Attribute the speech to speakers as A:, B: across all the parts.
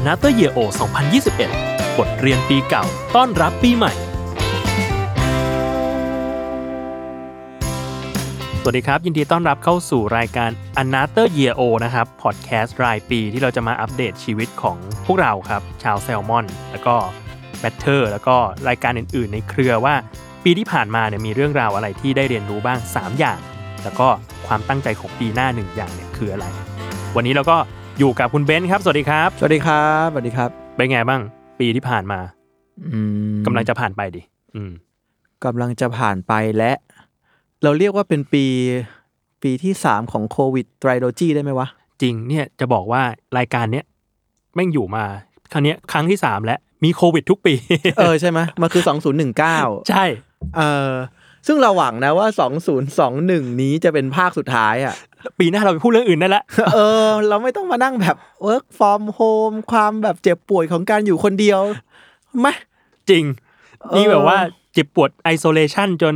A: Another Year O 2021 บทเรียนปีเก่าต้อนรับปีใหม่ สวัสดีครับ ยินดีต้อนรับเข้าสู่รายการ Another Year O นะครับ พอดแคสต์รายปีที่เราจะมาอัปเดตชีวิตของพวกเราครับ ชาวแซลมอน แล้วก็แมทเทอร์แล้วก็รายการอื่น ๆ ในเครือว่าปีที่ผ่านมาเนี่ยมีเรื่องราวอะไรที่ได้เรียนรู้บ้าง 3 อย่าง แล้วก็ความตั้งใจของปีหน้าหนึ่งอย่างเนี่ยคืออะไร วันนี้เราก็ อยู่กับคุณเบนซ์ครับ สวัสดีครับ
B: สวัสดีครับ สวัสดีครับ
A: เป็นไงบ้าง ปีที่ผ่านมา
B: อืม
A: กำลังจะผ่านไปดิ อืม
B: กำลังจะผ่านไปและ เราเรียกว่าเป็นปีปีที่สามของโควิดไตรโลจีได้ไหมวะ
A: จริงเนี่ยจะบอกว่ารายการเนี้ยแม่งอยู่มา ครั้งเนี้ยครั้งที่สามแล้วมีโควิดทุกปี
B: เออใช่ไหมมันคือ2019
A: ใช่
B: เออ ซึ่งเราหวังนะว่า 2021 นี้จะเป็นภาคสุดท้ายอะ
A: ปีหน้าเราไปพูดเรื่องอื่นได้ละ
B: เออ เราไม่ต้องมานั่งแบบ work from home ความแบบเจ็บป่วยของการอยู่คนเดียวไหม
A: จริง
B: เออ
A: นี่แบบว่าเจ็บปวดไอโซเลชันจน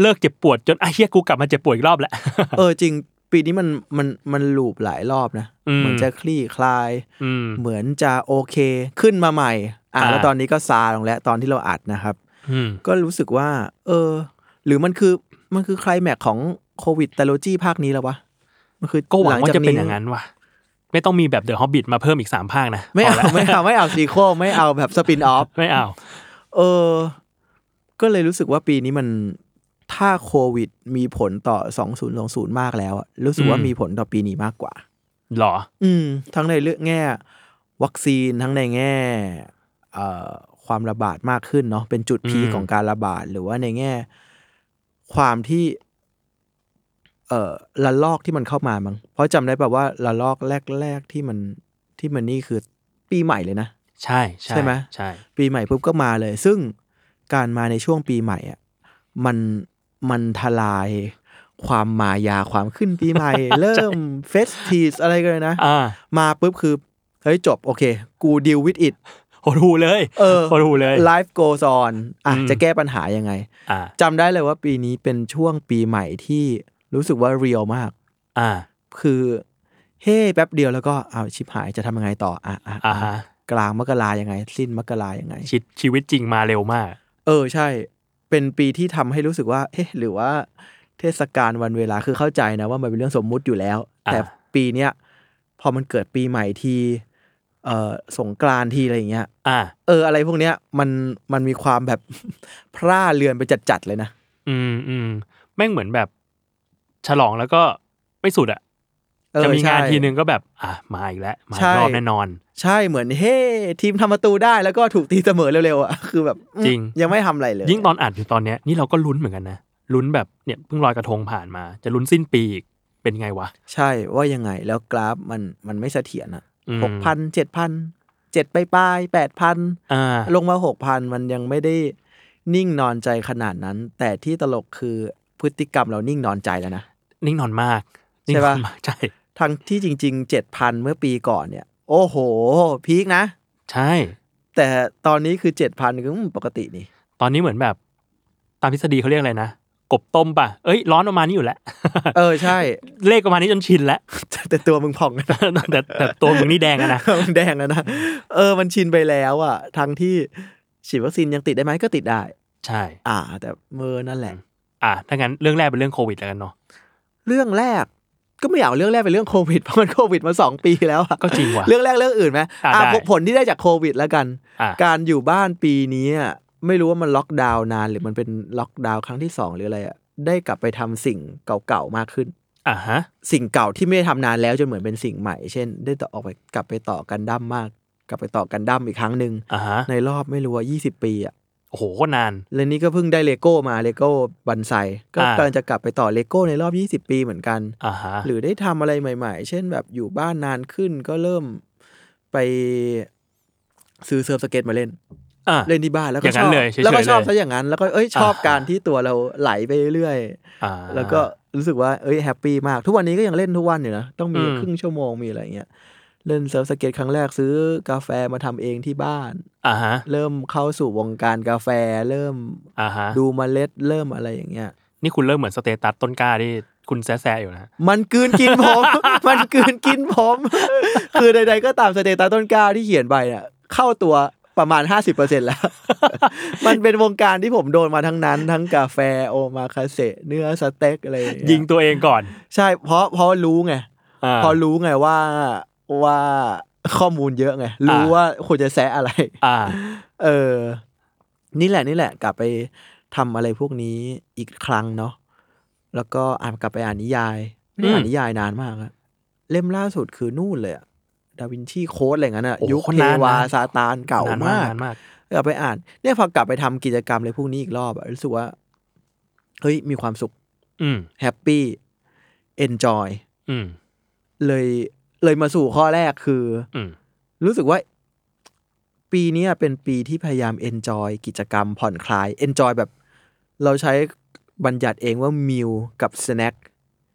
A: เลิกเจ็บปวดจนไอ้เฮียกูกลับมาเจ็บปวดอีกรอบแล้ว
B: เออจริงปีนี้มันมันมันลูปหลายรอบนะ
A: อืม
B: เหมือนจะคลี่คลาย
A: อืม
B: เหมือนจะโอเคขึ้นมาใหม่ อะ
A: อ่า
B: แล้วตอนนี้ก็ซาลงแล้วตอนที่เราอัดนะครับ
A: อืม
B: ก็รู้สึกว่า เออ หรือมันคือมันคือไคลแม็กซ์ของโควิด trilogy ภาคนี้แล้ววะมันคือ
A: ก็หวังว่า
B: จ
A: จะเป็นอย่างนั้นว่ะไม่ต้องมีแบบเดอะฮอบบิ t มาเพิ่มอีกสามภาคนะ
B: ไม่เอา
A: พแล้ว
B: ไม่เอาไม่เอา sequelไม่เอาแบบ spin-off
A: ไม่เอา
B: เออ ก็เลยรู้สึกว่าปีนี้มันถ้าโควิดมีผลต่อ2020มากแล้วอะรู้สึกว่า
A: อืม
B: มีผลต่อปีนี้มากกว่า
A: หรอ
B: อืม ทั้งในเรื่องแง่ วัคซีนทั้งในแง่เอ่อความระบาดมากขึ้นเนาะเป็นจุดพีค
A: อืม
B: ของการระบาดหรือว่าในแง่ ความที่ เอ่อระลอกที่มันเข้ามามั้งเพราะจำได้แบบว่าระลอกแรก ๆที่มันที่มันนี่คือปีใหม่เลยนะ
A: ใช่
B: ใช่ไหม
A: ใช่
B: ปีใหม่ปุ๊บก็มาเลย ซึ่งการมาในช่วงปีใหม่อะมันมันทลายความมายาความขึ้นปีใหม่ เริ่มเฟสทีสอะไรกันเลยนะ
A: อ่า
B: มาปุ๊บคือ เฮ้ยจบโอเค กูดีลวิดอิ t
A: โห ดหูเลย
B: เออ
A: โหดหูเลย
B: life goes on อะ
A: อืม
B: จะแก้ปัญหายังไง
A: อ่า
B: จำได้เลยว่าปีนี้เป็นช่วงปีใหม่ที่รู้สึกว่าเรียลมาก
A: อ่า
B: คือเฮ้แป๊บเดียวแล้วก็เอาชิบหายจะทำยังไงต่ออะอะ
A: อ่า
B: อะ
A: ฮะ
B: กลางมกรายังไง สิ้นมกรายังไง
A: ชีวิตชีวิตจริงมาเร็วมาก
B: เออใช่ เป็นปีที่ทำให้รู้สึกว่าเอ๊ะหรือว่าเทศกาลวันเวลาคือเข้าใจนะว่ามันเป็นเรื่องสมมุติอยู่แล้ว
A: อ่า
B: แต่ปีเนี้ยพอมันเกิดปีใหม่ที เอ่อสงกรานต์ทีอะไรอย่างเงี้ย
A: อ่า
B: เออ อะไรพวกเนี้ยมันมันมีความแบบ พร่าเรือนไปจัดๆเลยนะ
A: อืมอืมแม่งเหมือนแบบ ฉลองแล้วก็ไม่สุดอะ
B: เออ
A: จะมีงาน
B: ใช่
A: ทีนึงก็แบบ อะมาอีกแล้วมาอี
B: ใช่
A: กรอบแน่นอน
B: ใช่เหมือนเฮ้ทีมทำประตูได้แล้วก็ถูกตีเสมอเร็วๆอะคือแบบอืม
A: จริง
B: ยังไม่ทำอะไรเลย
A: ยิ่งตอนอัดอยู่ตอนเนี้ยนี่เราก็ลุ้นเหมือนกันนะลุ้นแบบเนี่ยเพิ่งลอยกระทงผ่านมา จะลุ้นสิ้นปีอีกเป็นไงวะ
B: ใช่ว่ายังไงแล้วกราฟมันมันไม่เสถียรอะ
A: อืม
B: หกพันเจ็ดพันเจ็ดไปปลายแปดพัน
A: อ่า
B: ลงมาหกพันมันยังไม่ได้นิ่งนอนใจขนาดนั้น แต่ที่ตลกคือพฤติกรรมเรานิ่งนอนใจแล้วนะ
A: นิ่งนอนมากนิ่ง
B: ใช่
A: น
B: ปะ
A: อนมากใช่
B: ทั้งที่จริงๆเจ็ดพันเมื่อปีก่อนเนี่ย โอ้โห พีคนะ
A: ใช่
B: แต่ตอนนี้คือเจ็ดพันก็อืมปกตินี่
A: ตอนนี้เหมือนแบบ ตามทฤษฎีเขาเรียกอะไรนะ กบต้มป่ะ เอ้ยร้อนประมาณนี้อยู่แล้ว
B: เออใช่
A: เลขประมาณนี้จนชินแล้ว
B: แต่ตัวมึงพองนะ
A: แต่แต่ตัวมึงนี่แดงอะนะ
B: มึงแดงแล้วนะเออมันชินไปแล้วอะทั้งที่ฉีดวัคซีนยังติดได้ไหมก็ติดได้
A: ใช่
B: อ่า แต่เมื่อนั่นแหละ
A: อะถ้างั้นเรื่องแรกเป็นเรื่องโควิดแล้วกันเนาะ
B: เรื่องแรกก็ไม่อยากเอาเรื่องแรกเป็นเรื่องโควิดเพราะมันโควิดมาสองปีแล้วอะ
A: ก็จริงว่ะ
B: เรื่องแรกเรื่องอื่นไหม
A: อะ
B: อะ
A: ได้
B: ผลที่ได้จากโควิดแล้วกัน
A: อะ
B: การอยู่บ้านปีนี้อะ ไม่รู้ว่ามันล็อกดาวน์นาน หรือมันเป็นล็อกดาวน์ครั้งที่สองหรืออะไรอะได้กลับไปทำสิ่งเก่าๆมากขึ้น
A: อะฮะ
B: สิ่งเก่าที่ไม่ได้ทำนานแล้วจนเหมือนเป็นสิ่งใหม่ เช่น ได้ต่อออกไปกลับไปต่อกันดั้มมาก กลับไปต่อกันดั้มอีกครั้งหนึ่ง
A: อะฮะ
B: ในรอบไม่รู้ว่ายี่สิบปีอะ
A: โอ้โหโคตรนาน
B: แล้วนี่ก็เพิ่งได้เลโก้มาเลโก้บอนไซก็
A: อ่า
B: กำลังจะกลับไปต่อเลโก้ในรอบ 20 ปีเหมือนกัน
A: อะฮะ
B: หรือได้ทำอะไรใหม่ ๆ เช่นแบบอยู่บ้านนานขึ้นก็เริ่มไปซื้อเซิร์ฟสเก็ตมาเล่น
A: อะ
B: เล่นที่บ้านแล้ว
A: อ
B: ก็
A: ย่าง
B: ช
A: นั้
B: อนบ
A: เลยเฉยๆ
B: แล้วก็ชอบ
A: เลย
B: ซะอย่างนั้น แล้วก็เอ้ยชอบ
A: อ่า
B: การที่ตัวเราไหลไปเรื่อย
A: อ่า
B: ๆแล้วก็รู้สึกว่าเอ้ย happy มาก ทุกวันนี้ก็ยังเล่นทุกวันอยู่นะต้องมี
A: อืม
B: ครึ่งชั่วโมงมีอะไรเงี้ยเล่นเซิร์ฟสเก็ตครั้งแรกซื้อกาแฟมาทำเองที่บ้าน
A: อะฮะ
B: เริ่มเข้าสู่วงการกาแฟเริ่ม
A: อะฮะ
B: ดูเมล็ดเริ่มอะไรอย่างเงี้ย
A: นี่คุณเริ่มเหมือน status ต้นกล้าที่คุณแซะๆอยู่นะ
B: มันกลืนกินผม มันกลืนกินผม คือใดๆก็ตาม status ต้นกล้าที่เขียนไปอะเข้าตัว ประมาณ 50%แล้ว มันเป็นวงการที่ผมโดนมาทั้งนั้น ทั้งกาแฟโอมาคาเซเนื้อสเต็กอะไรอางเยิ
A: งตัวเองก่อน
B: ใช่เพราะเพราะรู้ไง
A: อ่า
B: พอรู้ไงว่าว่าข้อมูลเยอะไง รู้
A: อ่า
B: ว่าควรจะแซะอะไร
A: อ่า
B: เออ นี่แหละนี่แหละ กลับไปทำอะไรพวกนี้อีกครั้งเนาะแล้วก็อ่านกลับไปอ่านนิยายไม่ได้อ่าน
A: อืม
B: นิยายนานมากอะเล่มล่าสุดคือนู่นเลยอะ ดาวินชีโค้ดอะไรอย่างนั้นอะ
A: โอ้
B: ยุค
A: คน
B: เท
A: นานนะ
B: วาซาตานเก่านา
A: น
B: มาก
A: นานมาก
B: กลับไปอ่าน เนี่ยพอกลับไปทำกิจกรรมอะไรพวกนี้อีกรอบอะรู้สึกว่า เฮ้ย มีความสุข
A: อืม
B: happy enjoy อื
A: ม
B: เลยเลยมาสู่ข้อแรกคือ
A: อืม
B: รู้สึกว่าปีเนี้ยเป็นปีที่พยายาม enjoy กิจกรรมผ่อนคลาย enjoy แบบ เราใช้บัญญัติเองว่า meal กับ snack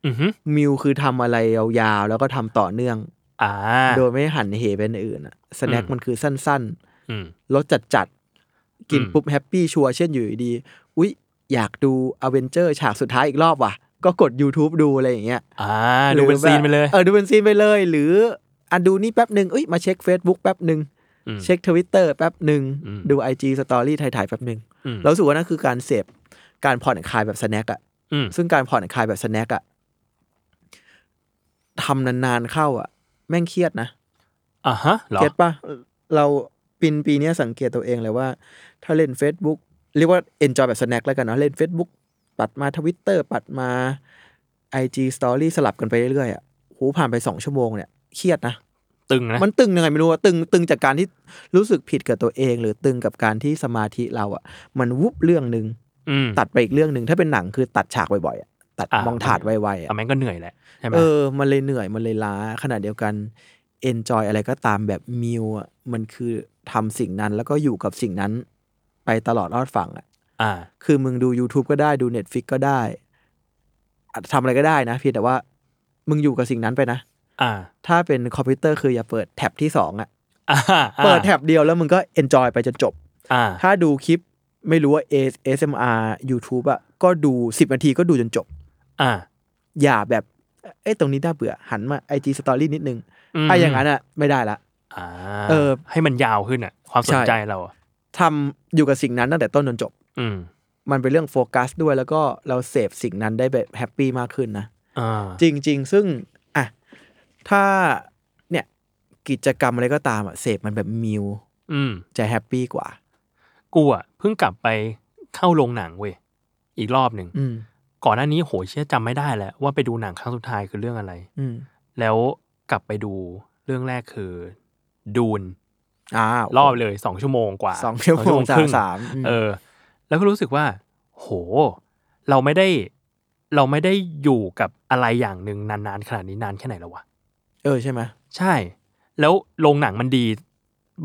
A: อือฮึ
B: meal คือทำอะไรยาวๆแล้วก็ทำต่อเนื่อง
A: อ่า
B: โดยไม่หันเหเป็นอื่นอะ snack
A: อืม
B: มันคือสั้น
A: อืม
B: ๆรสจัดๆ กิน
A: อืม
B: ปุ๊บ happy ชัวร์เช่นอยู่ดีๆอุ๊ย อยากดูอเวนเจอร์ฉากสุดท้ายอีกรอบว่ะ ก็กด YouTube ดูอะไรอย่างเงี้ย
A: อ่าดูเป็น scene ไปเลย
B: เออดูเป็น scene ไปเลย หรืออะดูนี่แป๊บหนึ่งเอ้ยมาเช็ค Facebook แป๊บหนึ่ง
A: อืม
B: เช็คทวิตเตอร์แป๊บหนึ่ง
A: อืม
B: ดู IG สตอรี่ถ่ายๆแป๊บหนึ่ง
A: อืม
B: เรารู้สึกว่านั่นคือการเสพการผ่อนคลายแบบ snack อะ
A: อืม
B: ซึ่งการผ่อนคลายแบบ snack อะทำนานๆเข้าอะ แม่งเครียดนะ
A: อ่าฮะเหรอ
B: เก็ตปะเราปีนปีเนี้ยสังเกตตัวเองเลยว่า ถ้าเล่น Facebook เรียกว่า enjoy แบบ snack แล้วกันเนาะเล่น Facebook ปัดมาทวิตเตอร์ปัดมา IG Story สลับกันไปเรื่อยๆอะโหผ่านไปสองชั่วโมงเนี่ยเครียดนะ
A: ตึงนะ
B: มันตึงยังไงไม่รู้อะตึงตึงจากการที่รู้สึกผิดกับตัวเอง หรือตึงกับการที่สมาธิเราอะ มันวุบเรื่องหนึ่ง
A: อืม
B: ตัดไปอีกเรื่องหนึ่งถ้าเป็นหนังคือตัดฉากบ่อยๆอะ ตัด
A: อะ
B: มองถาดไวๆอะ
A: อะแม่งก็เหนื่อยแหละใช่ไหม
B: เออมันเลยเหนื่อยมันเลยล้าขณะเดียวกัน enjoy อะไรก็ตามแบบมิวอะมันคือทำสิ่งนั้นแล้วก็อยู่กับสิ่งนั้น ไปตลอดรอดฝั่งอะ
A: อ่า
B: คือมึงดู YouTube ก็ได้ดู Netflix ก็ได้อะทำอะไรก็ได้นะเพียงแต่ว่า มึงอยู่กับสิ่งนั้นไปนะ
A: อ่า
B: ถ้าเป็นคอมพิวเตอร์คืออย่าเปิดแท็บที่สองอะ
A: อ่า
B: เปิดแท็บเดียวแล้วมึงก็ enjoy ไปจนจบ
A: อ่า
B: ถ้าดูคลิปไม่รู้ว่า ASMR YouTube อะก็ดูสิบนาทีก็ดูจนจบ
A: อ่า
B: อย่าแบบเอ้ยตรงนี้น่าเบื่อหันมา IG Story นิดนึง
A: ม
B: ไอ้อย่างนั้นอะไม่ได้ละ
A: อ่า
B: เออ
A: ให้มันยาวขึ้นอะ ความสน
B: ใช่
A: ใจเราอะ
B: ทำอยู่กับสิ่งนั้นตั้งแต่ต้นจนจบ
A: อืม
B: มันเป็นเรื่องโฟกัสด้วยแล้วก็เราเสพสิ่งนั้นได้แบบแฮปปี้มากขึ้นนะ
A: อ่า
B: จริงๆซึ่งอะถ้าเนี่ยกิจกรรมอะไรก็ตามอะเสพมันแบบมิว
A: อืม
B: จะแฮปปี้กว่า
A: กูอะเพิ่งกลับไปเข้าโรงหนังเว้ยอีกรอบหนึ่ง
B: อืม
A: ก่อนหน้านี้โหเชื่อจำไม่ได้แล้วว่าไปดูหนังครั้งสุดท้ายคือเรื่องอะไร
B: อืม
A: แล้วกลับไปดูเรื่องแรกคือดูน
B: อ่าร
A: อบเลยสองชั่วโมงกว่า
B: สองชั่วโมง
A: ครึ่
B: สามอืม
A: เออ แล้วก็รู้สึกว่า โห เราไม่ได้ เราไม่ได้อยู่กับอะไรอย่างหนึ่งนานๆขนาดนี้นานแค่ไหนแล้ววะ
B: เออใช่ไหม
A: ใช่ แล้วโรงหนังมันดี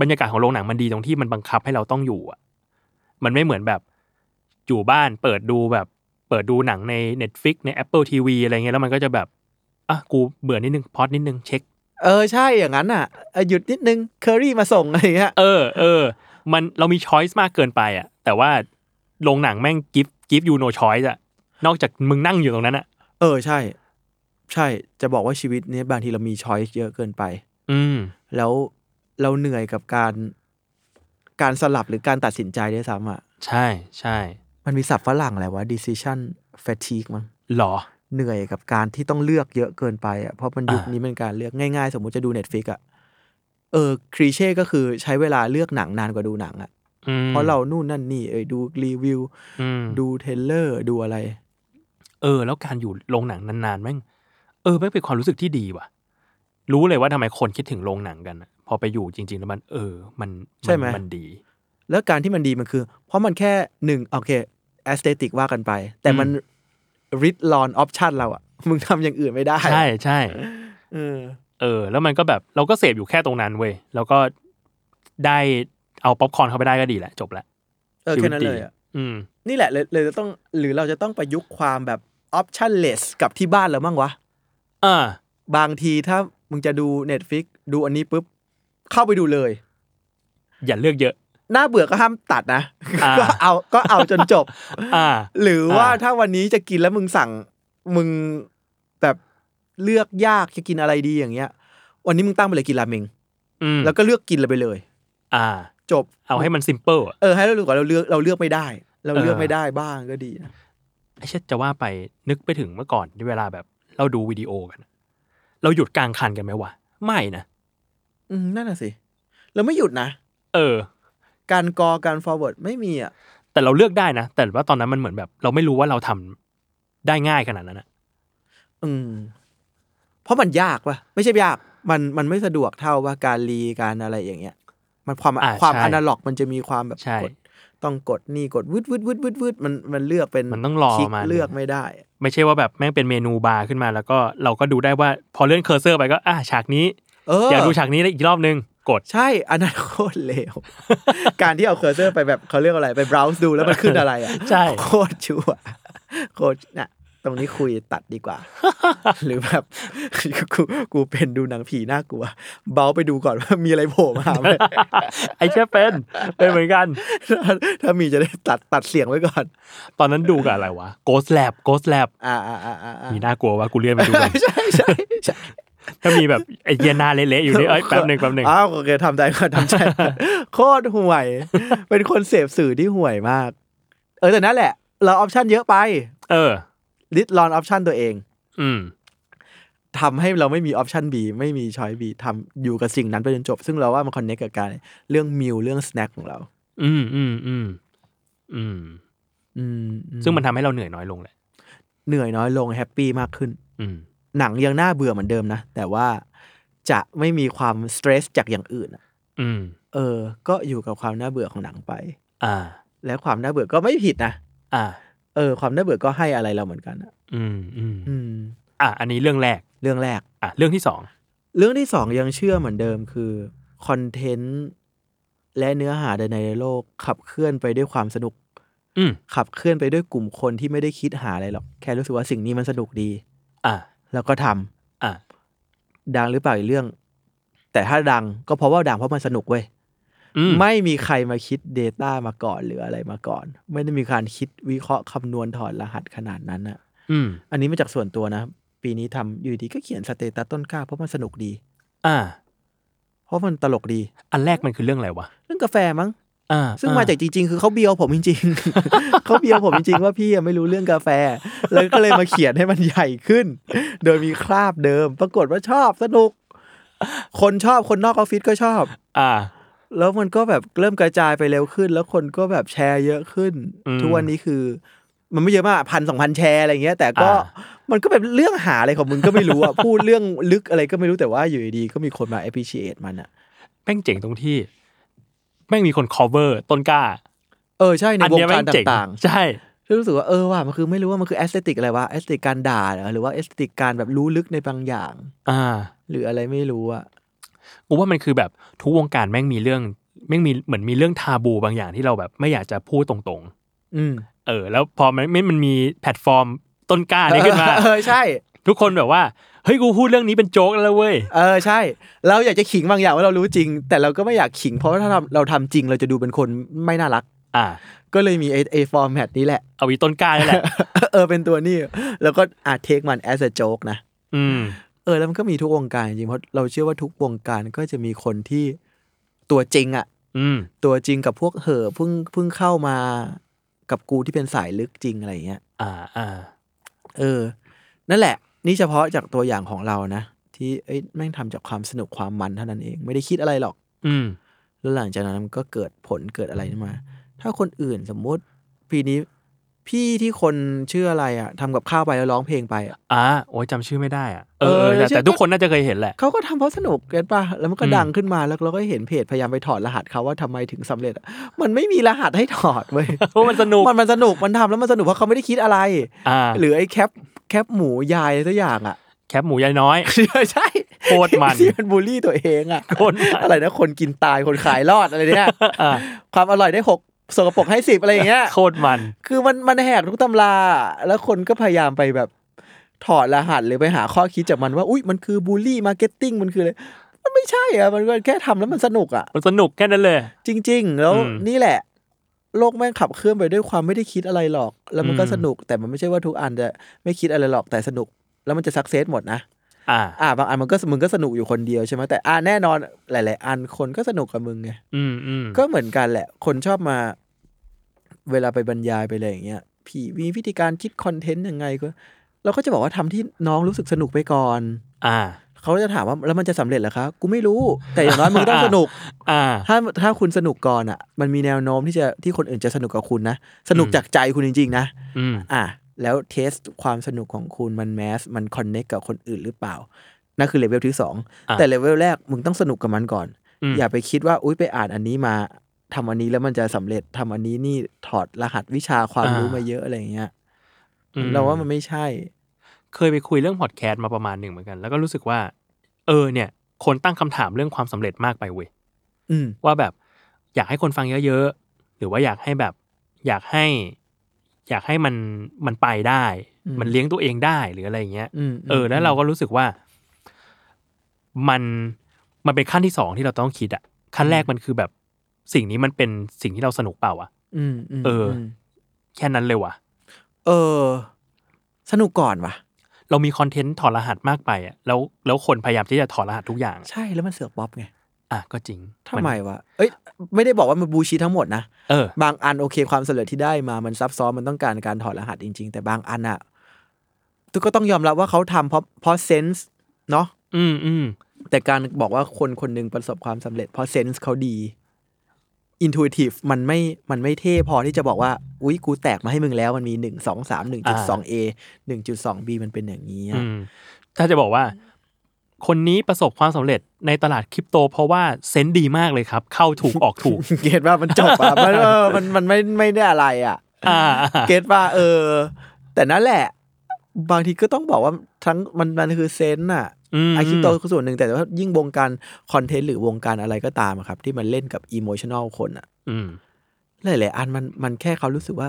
A: บรรยากาศของโรงหนังมันดีตรงที่มันบังคับให้เราต้องอยู่อะ มันไม่เหมือนแบบอยู่บ้านเปิดดูแบบ เปิดดูหนังใน Netflix ใน Apple TV อะไรเงี้ยแล้วมันก็จะแบบอะกูเบื่อนิดนึงพอดนิดนึงเช็ค
B: เออใช่อย่างนั้นอะเออหยุดนิดนึงเคอรี่มาส่งอะไรเงี้ย
A: เออเออมันเรามี choice มากเกินไปอะ แต่ว่าโรงหนังแม่ง give give you no choice อะนอกจากมึงนั่งอยู่ตรงนั้นอะ
B: เออใช่ ใช่จะบอกว่าชีวิตเนี้ยบางทีเรามีช้อยส์เยอะเกินไป
A: อืม
B: แล้วเราเหนื่อยกับการการสลับหรือการตัดสินใจด้วยซ้ำอะ
A: ใช่ใช่
B: มันมีศัพท์ฝรั่งอะไรวะ decision fatigue มั้ง
A: หรอ
B: เหนื่อยกับการที่ต้องเลือกเยอะเกินไปอะเพราะมันยุค
A: อ่านี้
B: นี้มันการเลือกง่ายๆ สมมุติจะดู Netflix อะเออครีเช่ก็คือใช้เวลาเลือกหนังนานกว่าดูหนังอะ
A: อืม
B: เพราะเรานู่นนั่นนี่เอ้ยดูรีวิว
A: อืม
B: ดู trailer ดูอะไร
A: เออ แล้วการอยู่โรงหนังนานๆแม่งเออแม่งเป็นความรู้สึกที่ดีว่ะ รู้เลยว่าทำไมคนคิดถึงโรงหนังกันอะพอไปอยู่จริง ๆ แล้วมัน เออ มัน
B: ใช่ไหม
A: มันดี
B: แล้วการที่มันดีมันคือ เพราะมันแค่หนึ่งโอเค aesthetic ว่ากันไป แต่มันลิดรอน option เราอะมึงทำอย่างอื่นไม่ได้
A: ใช่ใช่
B: เออ
A: เออ แล้วมันก็แบบเราก็เสพอยู่แค่ตรงนั้นเว้ยแล้วก็ได้เอาป๊อปคอร์นเข้าไปได้ก็ดีแหละ จบละ
B: เออแค่นั้นเลยอะ
A: อืม
B: นี่แหละเลยเลยจะต้องหรือเราจะต้องประยุกต์ความแบบ optionless กับที่บ้านเราบ้างวะ
A: อ่า
B: บางทีถ้ามึงจะดู Netflix ดูอันนี้ปุ๊บ เข้าไปดูเลย
A: อย่าเลือกเยอะ
B: น่าเบื่อก็ห้ามตัดนะ
A: อ่า
B: ก็เอาก็เอาจนจบ
A: อ่า
B: หรือว่า
A: อ่า
B: ถ้าวันนี้จะกินแล้วมึงสั่งมึงแบบเลือกยากจะกินอะไรดีอย่างเงี้ย วันนี้มึงตั้งไปเลยกินราเมง
A: อืม
B: แล้วก็เลือกกินเลยไปเลย
A: อ่า
B: จบ
A: เอาให้มัน simple เอ
B: อให้เรารู้ก่อนเราเลือกเราเลือกไม่ได้ เราเลือก
A: เออ
B: ไม่ได้บ้างก็ดีนะ
A: ไอ้เช่นจะว่าไปนึกไปถึงเมื่อก่อนที่เวลาแบบ เราดูวิดีโอกัน เราหยุดกลางคันกันไหมวะไม่นะ
B: อืมนั่นน่ะสิเราไม่หยุดนะ
A: เออ
B: การกอการ forward ไม่มีอะ
A: แต่เราเลือกได้นะ แต่ว่าตอนนั้นมันเหมือนแบบ เราไม่รู้ว่าเราทำได้ง่ายขนาดนั้นนะ
B: อืม เพราะมันยากว่ะไม่ใช่ยาก มันมันไม่สะดวกเท่าว่าการรีการอะไรอย่างเงี้ย มันความ
A: อ่า
B: ความ
A: ใช่
B: อนาล็อกมันจะมีความแบบ
A: ใช่
B: กดต้องกดนี่กดวืดวืดวืดวืดวืดมันมันเลือกเป็น
A: มันต้องรอ
B: คลิก
A: มา
B: เลือกไม่ได้
A: ไม่ใช่ว่าแบบแม่งเป็น menu bar ขึ้นมา แล้วก็เราก็ดูได้ว่า พอเลื่อน cursor ไปก็ อะฉากนี้
B: เออ
A: อยากดูฉากนี้อีกรอบนึง กด
B: ใช่อันนั้นโคตรเลว การที่เอา cursor ไปแบบเขาเรียกอะไรไป browse ดูแล้วมันขึ้นอะไรอะ
A: ใช่
B: โคตรชั่วโคตรน่ะตรงนี้คุยตัดดีกว่า หรือแบบกูกูเป็นดูหนังผีน่ากลัว เบาไปดูก่อนว่ามีอะไรโผล่มาไหม
A: ไอ้แค่เป็นเป็นเหมือนกัน
B: ถ้าถ้ามีจะได้ตัดตัดเสียงไว้ก่อน
A: ตอนนั้นดูกับอะไรวะ Ghost Lab Ghost Lab
B: อ่าอ่าอ่าอ่าอ่า
A: มีน่ากลัวว่ากูเลื่อนไปดูก่อน
B: ใช่ใช่ใช่
A: ถ้ามีแบบไอ้เหี้ยหน้าเละๆอยู่นี่เอ้ยแป๊บหนึ่งแป๊บหนึ่ง
B: อ้าวโอเคทำใจก่อนทำใจก่อนโคตรห่วย เป็นคนเสพสื่อที่ห่วยมาก เออแต่นั่นแหละ เรา option เยอะไป
A: เออ
B: ลิดรอน option ตัวเอง
A: อืม
B: ทำให้เราไม่มี option B ไม่มี choice B ทำอยู่กับสิ่งนั้นไปจนจบ ซึ่งเราว่ามัน connect กับการเรื่อง meal เรื่อง snack ของเรา
A: อืมอืมอืมอืม
B: อืม
A: ซึ่งมันทำให้เราเหนื่อยน้อยลงแหละ
B: เหนื่อยน้อยลง happy มากขึ้น
A: อืม
B: หนังยังน่าเบื่อเหมือนเดิมนะ แต่ว่าจะไม่มีความสเตรสจากอย่างอื่นอะ
A: อืม
B: เออ ก็อยู่กับความน่าเบื่อของหนังไป
A: อ่า
B: และความน่าเบื่อก็ไม่ผิดนะ
A: อ่า
B: เออ ความน่าเบื่อก็ให้อะไรเราเหมือนกันอะ
A: อืมอืม
B: อืม
A: อะ อันนี้เรื่องแรก
B: เรื่องแรก
A: อะ เรื่องที่สอง
B: เรื่องที่สองยังเชื่อเหมือนเดิมคือคอนเทนต์และเนื้อหาใดในโลกขับเคลื่อนไปด้วยความสนุก
A: อืม
B: ขับเคลื่อนไปด้วยกลุ่มคนที่ไม่ได้คิดหาอะไรหรอก แค่รู้สึกว่าสิ่งนี้มันสนุกดี
A: อะ
B: แล้วก็ทำ
A: อะ
B: ดังหรือเปล่าอีกเรื่อง แต่ถ้าดังก็เพราะว่าดังเพราะมันสนุกเว้ย
A: อืม
B: ไม่มีใครมาคิด Data มาก่อนหรืออะไรมาก่อน ไม่ได้มีการคิดวิเคราะห์คำนวณถอดรหัสขนาดนั้นอะ
A: อืม
B: อันนี้มาจากส่วนตัวนะ ปีนี้ทำอยู่ดีก็เขียน status ต้นกล้าเพราะมันสนุกดี
A: อ่า
B: เพราะมันตลกดี
A: อันแรกมันคือเรื่องอะไรวะ
B: เรื่องกาแฟมั้ง
A: อ่า
B: ซึ่ง
A: อ่
B: มาจากจริง ๆ คือเขาเบียวผมจริง ๆเขาเบียวผมจริง ๆ ว่าพี่อะไม่รู้เรื่องกาแฟ แล้วก็เลยมาเขียนให้มันใหญ่ขึ้น โดยมีคราบเดิม ปรากฏว่าชอบสนุก คนชอบคนนอกออฟฟิศก็ชอบ
A: อ่า
B: แล้วมันก็แบบเริ่มกระจายไปเร็วขึ้น แล้วคนก็แบบแชร์เยอะขึ้น
A: อืม
B: ทุกวันนี้คือ มันไม่เยอะมากพันสองพันแชร์อะไรเงี้ย แต่ก็
A: อ่า
B: มันก็เป็นเรื่องหาอะไรของมึงก็ไม่รู้อะพูดเรื่องลึกอะไรก็ไม่รู้แต่ว่าอยู่ดีๆก็มีคนมา appreciate มันอะ
A: แม่งเจ๋งตรงที่ แม่งมีคน cover ต้นกล้า
B: เออใช่ใน
A: อัน
B: วง
A: เนี้ย
B: กา
A: แม่
B: รง
A: เจ๋ง
B: ต่าง
A: ใช่
B: ๆรู้สึกว่าเออว่ะมันคือไม่รู้ว่ามันคือ aesthetic อะไรวะ aesthetic การด่าเหรอหรือว่า aesthetic การแบบรู้ลึกในบางอย่าง
A: อ่า
B: หรืออะไรไม่รู้อะ
A: กูว่ามันคือแบบทุกวงการแม่งมีเรื่องแม่งมีเหมือนมีเรื่องทาบูบางอย่างที่เราแบบไม่อยากจะพูดตรง
B: อืม
A: ๆเออ แล้วพอมันไม่มันมีแพลตฟอร์มต้นกล้านี้ขึ้นมา
B: เออใช่
A: ทุกคนแบบว่า เฮ้ยกูพูดเรื่องนี้เป็นโจ๊กแล้วเว้ย
B: เออใช่ เราอยากจะขิงบางอย่างว่าเรารู้จริง แต่เราก็ไม่อยากขิงเพราะว่าถ้าเราเราทำจริงเราจะดูเป็นคนไม่น่ารัก
A: อ่า
B: ก็เลยมีไอไอฟอร์แมตนี้แหละ
A: เอาวีต้นกล้านี่แหละ
B: เออเป็นตัวนี้แล้วก็อาจเทคมัน as a joke นะ
A: อืม
B: เออแล้วมันก็มีทุกวงการจริงเพราะเราเชื่อว่าทุกวงการก็จะมีคนที่ตัวจริงอะ
A: อืม
B: ตัวจริงกับพวกเห่อเพิ่งเพิ่งเข้ามากับกูที่เป็นสายลึกจริงอะไรอย่างเงี้ย
A: อ่าอ่า
B: เออ นั่นแหละ นี่เฉพาะจากตัวอย่างของเรานะ ที่เอ้ยแม่งทำจากความสนุกความมันเท่านั้นเอง ไม่ได้คิดอะไรหรอก
A: อืม
B: แล้วหลังจากนั้นมันก็เกิดผลเกิดอะไรขึ้นมา ถ้าคนอื่นสมมุติปีนี้พี่ที่คนชื่ออะไรอะทำกับข้าวไปแล้วร้องเพลงไปอะ
A: อ่าโอ้ยจำชื่อไม่ได้อะเอ
B: เอ
A: อ
B: อ
A: แต่
B: ชื่อ
A: แต่ทุกคนน่าจะเคยเห็นแหละ
B: เขาก็ทำเพราะสนุกเก็ตป่ะแล้วมันก็
A: อืม
B: ดังขึ้นมาแล้วเราก็เห็นเพจพยายามไปถอดรหัสเขาว่าทำไมถึงสำเร็จอะมันไม่มีรหัสให้ถอดเว้ย
A: เพราะมันสนุก
B: มันมันสนุกมันทำแล้วมันสนุกเพราะเขาไม่ได้คิดอะไร
A: อ่า
B: หรือไอ้แคบ แคบหมูยายอะไรสักอย่างอะ
A: แคบหมูยายน้อย
B: ใช่
A: โคตรมัน
B: ที่มันบูลลี่ตัวเองอะ
A: โคตรมัน
B: อะไรนะคนกินตายคนขายรอดอะไรเนี่ย
A: อ่า
B: ความอร่อยได้หกสกปรกให้สิบอะไรอย่างเงี้ย
A: โคตรมัน
B: คือมันมันแหกทุกตำราแล้วคนก็พยายามไปแบบถอดรหัสหรือไปหาข้อคิดจากมันว่า อุ้ยมันคือบูลลี่ marketing มันคืออะไรมันไม่ใช่อะมันก็แค่ทำแล้วมันสนุกอะ
A: มันสนุกแค่นั้นเลย
B: จริง ๆ แล้ว
A: อืม
B: นี่แหละ โลกแม่งขับเคลื่อนไปด้วยความไม่ได้คิดอะไรหรอก แล้วมันก็
A: อืม
B: สนุกแต่มันไม่ใช่ว่าทุกอันจะไม่คิดอะไรหรอกแต่สนุก แล้วมันจะสักเซสหมดนะ
A: อ่า
B: อ่าบางอันมันก็มึงก็สนุกอยู่คนเดียวใช่ไหมแต่อ่าแน่นอนหลาย ๆ อันคนก็สนุกกับมึงไง
A: อืมอืม
B: ก็เหมือนกันแหละ คนชอบมา เวลาไปบรรยายไปอะไรอย่างเงี้ยพี่มีวิธีการคิดคอนเทนต์ยังไงก็เราก็จะบอกว่าทำที่น้องรู้สึกสนุกไปก่อน
A: อ่า
B: เขาจะถามว่าแล้วมันจะสำเร็จเหรอครับกูไม่รู้ แต่อย่างน้อยมึงต้องสนุก
A: อ่า
B: ถ้าถ้าคุณสนุกก่อนอะ มันมีแนวโน้มที่จะที่คนอื่นจะสนุกกับคุณนะ สนุก
A: อืม
B: จากใจคุณจริง ๆ นะ
A: อืม
B: อะแล้ว test ความสนุกของคุณมัน mass มัน connect กับคนอื่นหรือเปล่านั่นคือเลเวลที่สอง
A: อะ
B: แต่เลเวลแรกมึงต้องสนุกกับมันก่อน
A: อืม
B: อย่าไปคิดว่าอุ้ยไปอ่านอันนี้มาทำอันนี้แล้วมันจะสำเร็จทำอันนี้นี่ถอดรหัสวิชาความรู้มาเยอะอะไรอย่างเงี้ย
A: อืม
B: เราว่ามันไม่ใช่
A: เคยไปคุยเรื่องพอดแคสต์มาประมาณหนึ่งเหมือนกัน แล้วก็รู้สึกว่า เออเนี่ย คนตั้งคำถามเรื่องความสำเร็จมากไปเว้ย
B: อืม
A: ว่าแบบอยากให้คนฟังเยอะๆ หรือว่าอยากให้แบบ อยากให้ อยากให้มันมันไปได้
B: อืม
A: มันเลี้ยงตัวเองได้หรืออะไรอย่างเงี้ย
B: อืม
A: เออ แล้วเราก็รู้สึกว่า มันมันเป็นขั้นที่สองที่เราต้องคิดอะขั้นแรกมันคือแบบสิ่งนี้มันเป็นสิ่งที่เราสนุกเปล่าวะ
B: อืมอืม
A: เอออื
B: ม
A: แค่นั้นเลยว่ะ
B: เออ สนุกก่อนว่ะ
A: เรามีคอนเทนต์ถอดรหัสมากไปอะแล้วแล้วคนพยายามที่จะถอดรหัสทุกอย่าง
B: ใช่แล้วมันเสือกป๊อปไง
A: อะก็จริง
B: ทำไมวะเอ้ยไม่ได้บอกว่ามันบูชีทั้งหมดนะ
A: เออ
B: บางอันโอเคความสำเร็จที่ได้มามันซับซ้อนมันต้องการการถอดรหัสจริง ๆ แต่บางอันอะทุกก็ต้องยอมรับว่าเขาทำเพราะเพราะเซนส์เนาะ
A: อืมอืม
B: แต่การบอกว่าคนคนหนึ่งประสบความสำเร็จเพราะเซนส์เขาดี อินทู i ทีฟมันไม่มันไม่เท่พอที่จะบอกว่า อุ้ยกูแตกมาให้มึงแล้วมันมีหนึ่งสองสามหนึ่งจุดสองเอหนึ่งจุดสองบีมันเป็นอย่างนี้
A: อื
B: อะ
A: มถ้าจะบอกว่า คนนี้ประสบความสำเร็จในตลาดคริปโต เพราะว่าเซนส์ดีมากเลยครับ เข้าถูกออกถูก
B: เกตว่ามันจบอะมันเออมันมันไม่ไม่ได้อะไรอะ
A: อ่า
B: เก็ตว่า เออ แต่นั่นแหละ บางทีก็ต้องบอกว่าทั้งมันมันคือเซนส์อะ
A: อืม
B: ไอคริปโตคือส่วนหนึ่งแต่ว่ายิ่งวงการคอนเทนต์หรือวงการอะไรก็ตามอะครับ ที่มันเล่นกับอิโมชัน a ลคนอะ
A: อืม
B: หลายๆอันมันมันแค่เขารู้สึกว่า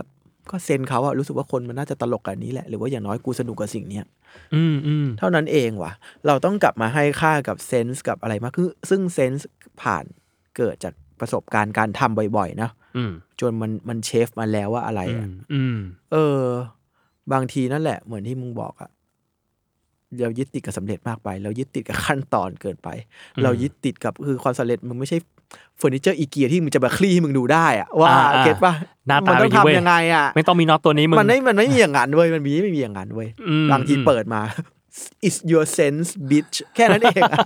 B: ก็เซนเขาอะรู้สึกว่าคนมันน่าจะตลกกับอันนี้แหละ หรือว่าอย่างน้อยกูสนุกกับสิ่งเนี้ย
A: อืมอืม
B: เท่านั้นเองว่ะ เราต้องกลับมาให้ค่ากับเซนส์กับอะไรมากคือซึ่งเซนส์ผ่านเกิดจากประสบการณ์การทำบ่อยๆนะ
A: อืม
B: จนมันมัน shape มาแล้วว่าอะไร
A: อื
B: อะ
A: มอืม
B: เออ บางทีนั่นแหละเหมือนที่มึงบอกอะ เรายึดติดกับสำเร็จมากไป เรายึดติดกับขั้นตอนเกินไป
A: อืม
B: เรายึดติดกับคือความสำเร็จมึงไม่ใช่เฟอร์นิเจอร์อีเกียที่มึงจะแบบคลี่ให้มึงดูได้อะว่า
A: อ่าอ่า
B: get ป่ะ
A: หน้าตา
B: มันต้อง
A: เป็นอย่างนี้เว้ย
B: ทำยังไงอะ
A: ไม่ต้องมีน็อตตัวนี้มึง
B: มันไม่มันไม่มีอย่างนั้นเว้ยมันมีไม่มีอย่างนั้นเว้ย
A: อืม
B: บางที
A: อืม
B: เปิดมา use your sense bitch แค่นั้นเองอะ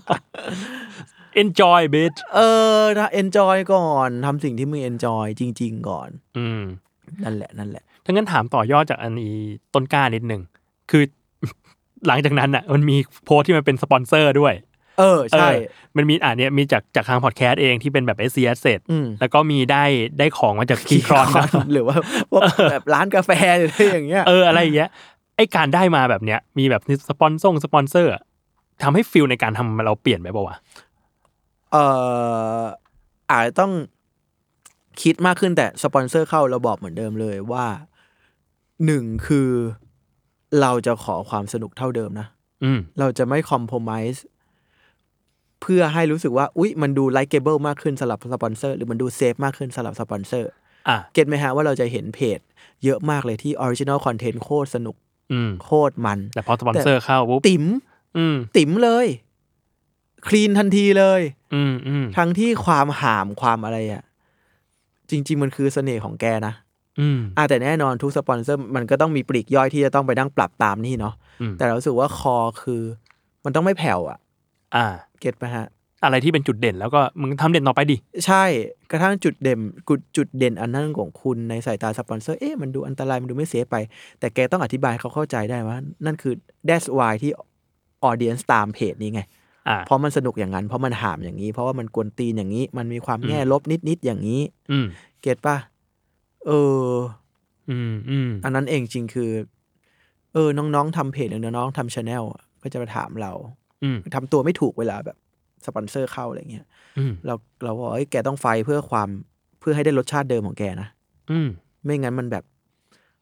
A: enjoy bitch
B: เออนะ enjoy ก่อนทำสิ่งที่มึง enjoy จริง ๆ ก่อน
A: อืม
B: นั่นแหละนั่นแหละ
A: ถ้างั้นถามต่อยอดจากอันนี้ต้นกล้านิดหนึ่งคือ หลังจากนั้นอะมันมีโพสต์ที่มันเป็นสปอนเซอร์ด้วย
B: เออใช่
A: เออมันมีอ่านเนี้ยมีจากจากทางพอดแคสต์เองที่เป็นแบบ s อ s เสร็จ
B: อืม
A: แล้วก็มีได้ได้ของมาจากคีครอน
B: หรือว่าพวกแบบร้านกาแฟหรืออะไรอย่างเงี้ย
A: เอออะไรอย่างเงี้ยไอการได้มาแบบเนี้ยมีแบบสปอนเซอร์สปอนเซอร์อะทำให้ feel ในการทำเราเปลี่ยนไปป่าวะ
B: เอ่ออาจจะต้องคิดมากขึ้นแต่สปอนเซอร์เข้าเราบอกเหมือนเดิมเลยว่าหนึ่งคือ เราจะขอความสนุกเท่าเดิมนะ
A: อืม
B: เราจะไม่ compromise เพื่อให้รู้สึกว่า อุ๊ย มันดูไล k เ b เบิลมากขึ้นสำหรับสปอนเซอร์หรือมันดู safe มากขึ้นสำหรับสปอนเซอร์
A: อะ
B: get ไหมฮะว่าเราจะเห็นเพจ เยอะมากเลยที่ออริจิน l ลคอนเทนต์โคตรสนุก
A: อืม
B: โคตรมัน
A: แต่พอสปอนเซอร์เข้าปุ๊บ
B: ติ๋ม
A: อืม
B: ติ๋มเลย clean ทันทีเลย
A: อืมอืม
B: ทั้งที่ความห่ามความอะไรอะจริง ๆ มันคือเสน่ห์ของแกนะ
A: อืม
B: อะแต่แน่นอนทุกสปอนเซอร์มันก็ต้องมีปลีกย่อยที่จะต้องไปนั่งปรับตามนี่เนาะ
A: อืม
B: แต่เรารู้สึกว่าคอคือ มันต้องไม่แผ่วอะ
A: อ่า
B: get ไหมฮะ
A: อะไรที่เป็นจุดเด่นแล้วก็มึงทำเด่นต่อไปดิ
B: ใช่กระทั่งจุดเด่นกุดจุดเด่นอันนั้นของคุณในสายตาสปอนเซอร์เอ๊ะมันดูอันตรายมันดูไม่เสียไป แต่แกต้องอธิบายให้เขาเข้าใจได้ว่า นั่นคือ that's why ที่ audience ตามเพจนี้ไง
A: อ่า
B: เพราะมันสนุกอย่างนั้นเพราะมันห่ามอย่างนี้ เพราะว่ามันกวนตีนอย่างนี้ มันมีความแง่ลบนิดๆอย่างนี้
A: อืม
B: get ป่ะ เออ
A: อืมอืม
B: อันนั้นเองจริงคือ เออ น้องๆทำเพจหรือน้องๆทำ channel ก็จะมาถามเรา
A: อืม
B: ทำตัวไม่ถูกเวลาแบบสปอนเซอร์เข้าอะไรเงี้ย
A: อืม
B: เราเราบอกเอ้ยแกต้อง fight เพื่อความเพื่อให้ได้รสชาติเดิมของแกนะ
A: อืม
B: ไม่งั้นมันแบบ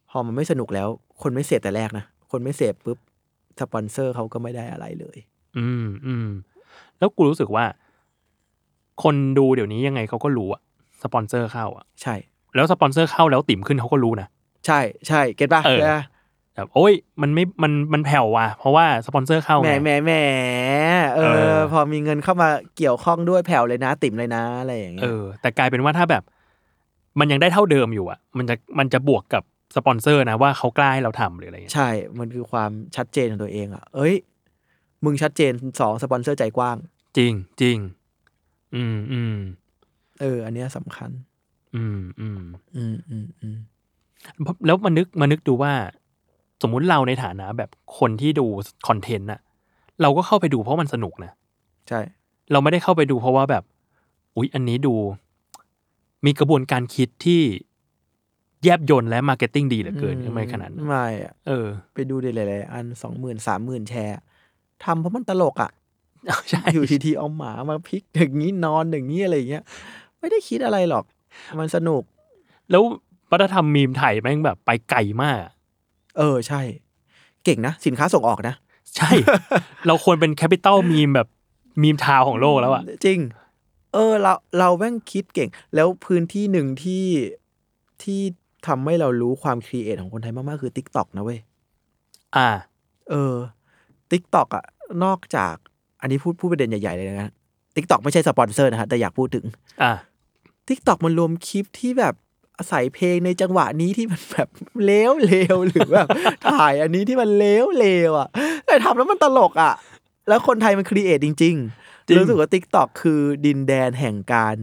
B: พอมันไม่สนุกแล้ว คนไม่เสพแต่แรกนะคนไม่เสพปุ๊บสปอนเซอร์เขาก็ไม่ได้อะไรเลย
A: อืมอืมแล้วกูรู้สึกว่า คนดูเดี๋ยวนี้ยังไงเขาก็รู้อะสปอนเซอร์เข้าอะ
B: ใช่
A: แล้วสปอนเซอร์เข้าแล้วติ๋มขึ้นเขาก็รู้นะ
B: ใช่ใช่ get ป่ะ
A: เออ
B: ใช่ปะ
A: แบบโอ้ยมันไม่มันมันแผ่วว่ะเพราะว่าสปอนเซอร์เข้า
B: แหม
A: ไง
B: แหมแหมเอ
A: เอ
B: อ
A: อ
B: พอมีเงินเข้ามาเกี่ยวข้องด้วยแผ่วเลยนะ ติ๋มเลยนะอะไรอย่าง
A: เอ
B: เงี้ย
A: อแต่กลายเป็นว่าถ้าแบบ มันยังได้เท่าเดิมอยู่อะมันจะมันจะบวกกับสปอนเซอร์นะว่าเขากล้าให้เราทำหรืออะไรเงี้ย
B: ใช่ มันคือความชัดเจนของตัวเองอะ เอ้ย มึงชัดเจนสองสปอนเซอร์ใจกว้าง
A: จริงจริง อืมอืม
B: เออ อันเนี้ยสำคัญ
A: อืมอืม
B: อืมอืมอืม
A: แล้วมานึกมานึกดูว่า สมมุติเราในฐานะแบบคนที่ดูคอนเทนต์อะเราก็เข้าไปดูเพราะมันสนุกนะ
B: ใช่
A: เราไม่ได้เข้าไปดูเพราะว่าแบบ อุ๊ย อันนี้ดู มีกระบวนการคิดที่แยบยนต์และ marketing ดีเหลือเกินไม่ขนาดนั้น
B: ไม่อะ
A: เออ
B: ไปดูได้หลายๆอันสองหมื่นสามหมื่นแชร์ทำเพราะมันตลกอะ
A: ใช่
B: อยู่ทีๆเอาหมามาพลิกอย่างนี้นอนอย่างนี้อะไรอย่างเงี้ยไม่ได้คิดอะไรหรอก มันสนุก
A: แล้ววัฒนธรรมมีมไทยแม่งแบบไปไกลมากอะ
B: เออใช่ เก่งนะ สินค้าส่งออกนะ
A: ใช่ เราควรเป็น capital มีมแบบมีม town ของโลกแล้วอะ
B: จริง เออ เราเราแม่งคิดเก่ง แล้วพื้นที่หนึ่งที่ที่ทำให้เรารู้ความ create ของคนไทยมากๆ คือ TikTok นะเว้ย
A: อ่า
B: เออ TikTok อะ นอกจาก อันนี้พูดพูดประเด็นใหญ่ ๆ เลยนะ TikTok ไม่ใช่สปอนเซอร์นะฮะ แต่อยากพูดถึง
A: อ่า
B: TikTok มันรวมคลิปที่แบบใส่เพลงในจังหวะนี้ที่มันแบบเลวเลวๆหรือแบบถ่ายอันนี้ที่มันเลวเลวๆอะ แต่ทำแล้วมันตลกอะ แล้วคนไทยมัน create จริง
A: จริง
B: ๆรู้สึกว่า TikTok คือดินแดนแห่งการ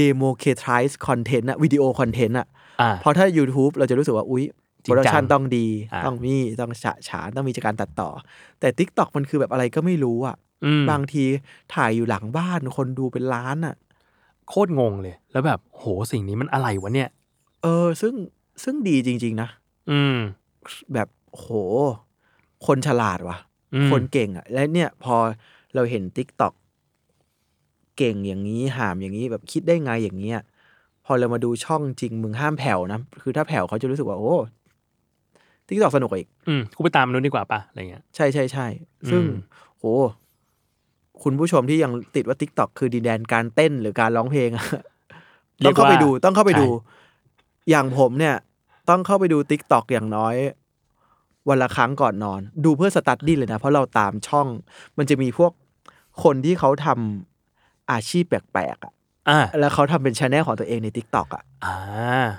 B: democratize content อะ video content อะ
A: อ่า
B: เพราะถ้า YouTube เราจะรู้สึกว่า อุ๊ย
A: จริง
B: production แม่
A: ง
B: ต้องดี
A: อ่า
B: ต้องมี ต้องฉะฉาน ต้องมีการตัดต่อ แต่ TikTok มันคือแบบอะไรก็ไม่รู้อะ
A: อืม
B: บางทีถ่ายอยู่หลังบ้านคนดูเป็นล้านอะ
A: โคตรงงเลย แล้วแบบโหสิ่งนี้มันอะไรวะเนี่ย
B: เออ ซึ่งซึ่งดีจริง ๆ นะ
A: อืม
B: แบบโห คนฉลาดว่ะ
A: อืม
B: คนเก่งอะ และเนี่ยพอเราเห็น t ิ k t o k เก่งอย่างนี้หามอย่างนี้แบบคิดได้ไงอย่างเงี้ยพอเรามาดูช่องจริงมึงห้ามแผ่วนะ คือถ้าแผ่วเขาจะรู้สึกว่าโอ้ TikTok สนุกกว่าอีก
A: อืมกูไปตามมันนู้นดีกว่าปะอะไรเงี้ย
B: ใช่ใช่ใช่ซึ่ง
A: อืม
B: โห คุณผู้ชมที่ยังติดว่า TikTok คือดินแดนการเต้นหรือการร้องเพลงอะต้องเข้าไปดูต้องเข้าไปดู อย่างผมเนี่ย ต้องเข้าไปดู TikTok อย่างน้อย วันละครั้งก่อนนอน ดูเพื่อ study เลยนะ เพราะเราตามช่อง มันจะมีพวกคนที่เขาทำอาชีพแปลกๆอะ
A: อ่า
B: แล้วเขาทำเป็น channel ของตัวเองใน TikTok อะ
A: อ่า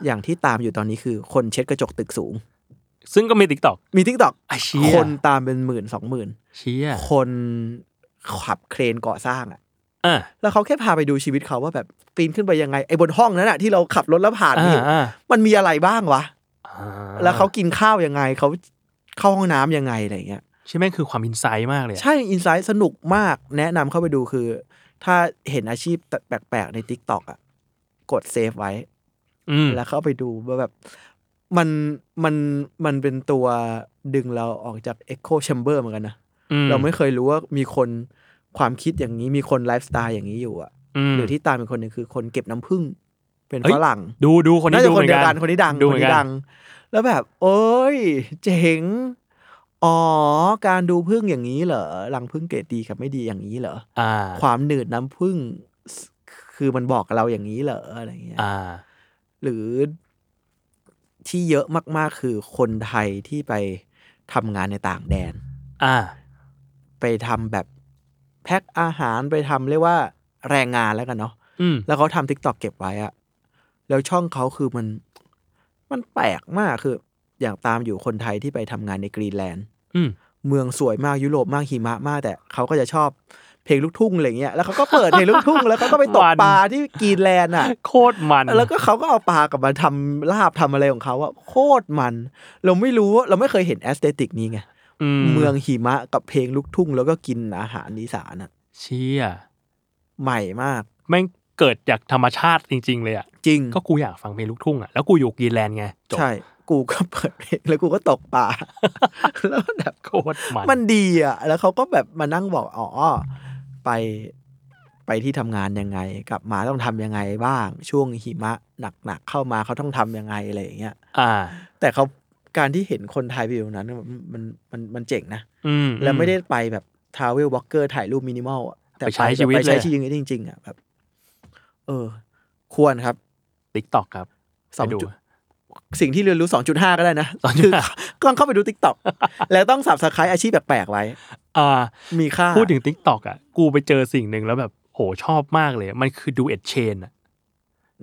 B: อย่างที่ตามอยู่ตอนนี้คือ คนเช็ดกระจกตึกสูง
A: ซึ่งก็มี TikTok
B: มี TikTok
A: ไอเชี่ย
B: คนตามเป็นหมื่นสองหมื่น
A: เชี่ย
B: คน ขับเครนก่อสร้างอะ
A: อ่า
B: แล้วเขาแค่พาไปดูชีวิตเขาว่าแบบปีนขึ้นไปยังไงไอ้บนห้องนั้นอะที่เราขับรถแล้วผ่าน
A: อ่า
B: นี่
A: อ่า
B: มันมีอะไรบ้างวะ
A: อ่า
B: แล้วเขากินข้าวยังไงเขาเข้าห้องน้ำยังไงอะไรเงี้ย
A: ใช่ไหมคือความอินไซต์มากเลยอะ
B: ใช่อินไซต์สนุกมาก แนะนำเข้าไปดูคือ ถ้าเห็นอาชีพแปลกๆใน t ิ k t o k อะกดเซฟไว้
A: อืม
B: แล้วเข้าไปดูว่าแบบมันมันมันเป็นตัวดึงเราออกจาก Echo Chamber เหมือนกันนะเราไม่เคยรู้ว่ามีคน ความคิดอย่างนี้มีคนไลฟ์สไตล์อย่างนี้อยู่อะ
A: ม
B: หรือที่ตามเป็นคนหนึ่งคือคนเก็บน้ำผึ้งเป็น
A: เฮ้ย
B: ฝรั่ง
A: ดูดูคนนี้
B: น่าจะ
A: ดู
B: คน
A: เหมือ
B: เดีย
A: น
B: ว
A: กั
B: กันนคนนี้ดัง
A: ดู
B: ค
A: เหมื
B: น
A: อน
B: นี้
A: กั
B: ดั
A: น
B: งแล้วแบบ โอ้ย เจ๋งอ๋อ การดูพึ่งอย่างนี้เหรอรังพึ่งเกรดดีกับไม่ดีอย่างนี้เหรอ
A: อ่า
B: ความหนืดน้ำพึ่งคือมันบอกกับเราอย่างนี้เหรออะไรเงี้ย
A: อ่า
B: หรือที่เยอะมากๆคือคนไทยที่ไปทำงานในต่างแดน
A: อ่า
B: ไปทำแบบ แพ็คอาหารไปทำเรียกว่าแรงงานแล้วกันเนาะ
A: อืม
B: แล้วเขาทำ TikTok เก็บไว้อะแล้วช่องเขาคือมัน มันแปลกมากคือ อย่างตามอยู่คนไทยที่ไปทำงานในกรีนแลนด์
A: อืม
B: เมืองสวยมากยุโรปมากหิมะมากแต่เขาก็จะชอบเพลงลูกทุ่งอะไรเงี้ยแล้วเขาก็เปิดเพลงลูกทุ่งแล้วเขาก็ไปตก
A: มัน
B: ปลาที่กรีนแลนด์อะ
A: โคตรมัน
B: แล้วก็เขาก็เอาปลากลับมาทำลาบทำอะไรของเขาอะโคตรมัน เราไม่รู้เราไม่เคยเห็น aesthetic นี้ไง เมืองหิมะกับเพลงลูกทุ่ง แล้วก็กินอาหารอีสานอะ
A: เชี่ย
B: ใหม่มาก
A: แม่งเกิดจากธรรมชาติจริง ๆ เลยอะ
B: จริง
A: ก็กูอยากฟังเพลงลูกทุ่งอะ แล้วกูอยู่กรีนแลนด์ไงจบ
B: ใช่ กูก็เปิดเพลงแล้วกูก็ตกปลาแล้วแบบ
A: โคตรมัน
B: มันดีอะ แล้วเขาก็แบบมานั่งบอก อ๋อ ไปไปที่ทำงานยังไง กลับมาต้องทำยังไงบ้าง ช่วงหิมะหนักๆเข้ามาเขาต้องทำยังไงอะไรอย่างเงี้ย
A: อ่า
B: แต่เขา การที่เห็นคนไทยไปอยู่ตรงนั้นมันมันมันมันเจ๋งนะ
A: อืม
B: แล้วไม่ได้ไปแบบ travel vlogger ถ่ายรูปมินิมอลอะแต่
A: ไปใช้ชีวิต
B: ไปใช้
A: เลย
B: ชีวิตจริงๆอะแบบ เออ ควรครับ
A: TikTok ครับ
B: สอง
A: ไปดู
B: จุดสิ่งที่เรียนรู้ 2.5 ก็ได้นะ
A: 2.5
B: คือต้องเข้าไปดู TikTok แล้วต้อง subscribe อาชีพแปลกๆไว้
A: อ่า
B: มีค่า
A: พูดถึง TikTok อะ กูไปเจอสิ่งหนึ่งแล้วแบบโหชอบมากเลย มันคือ duet chain อะ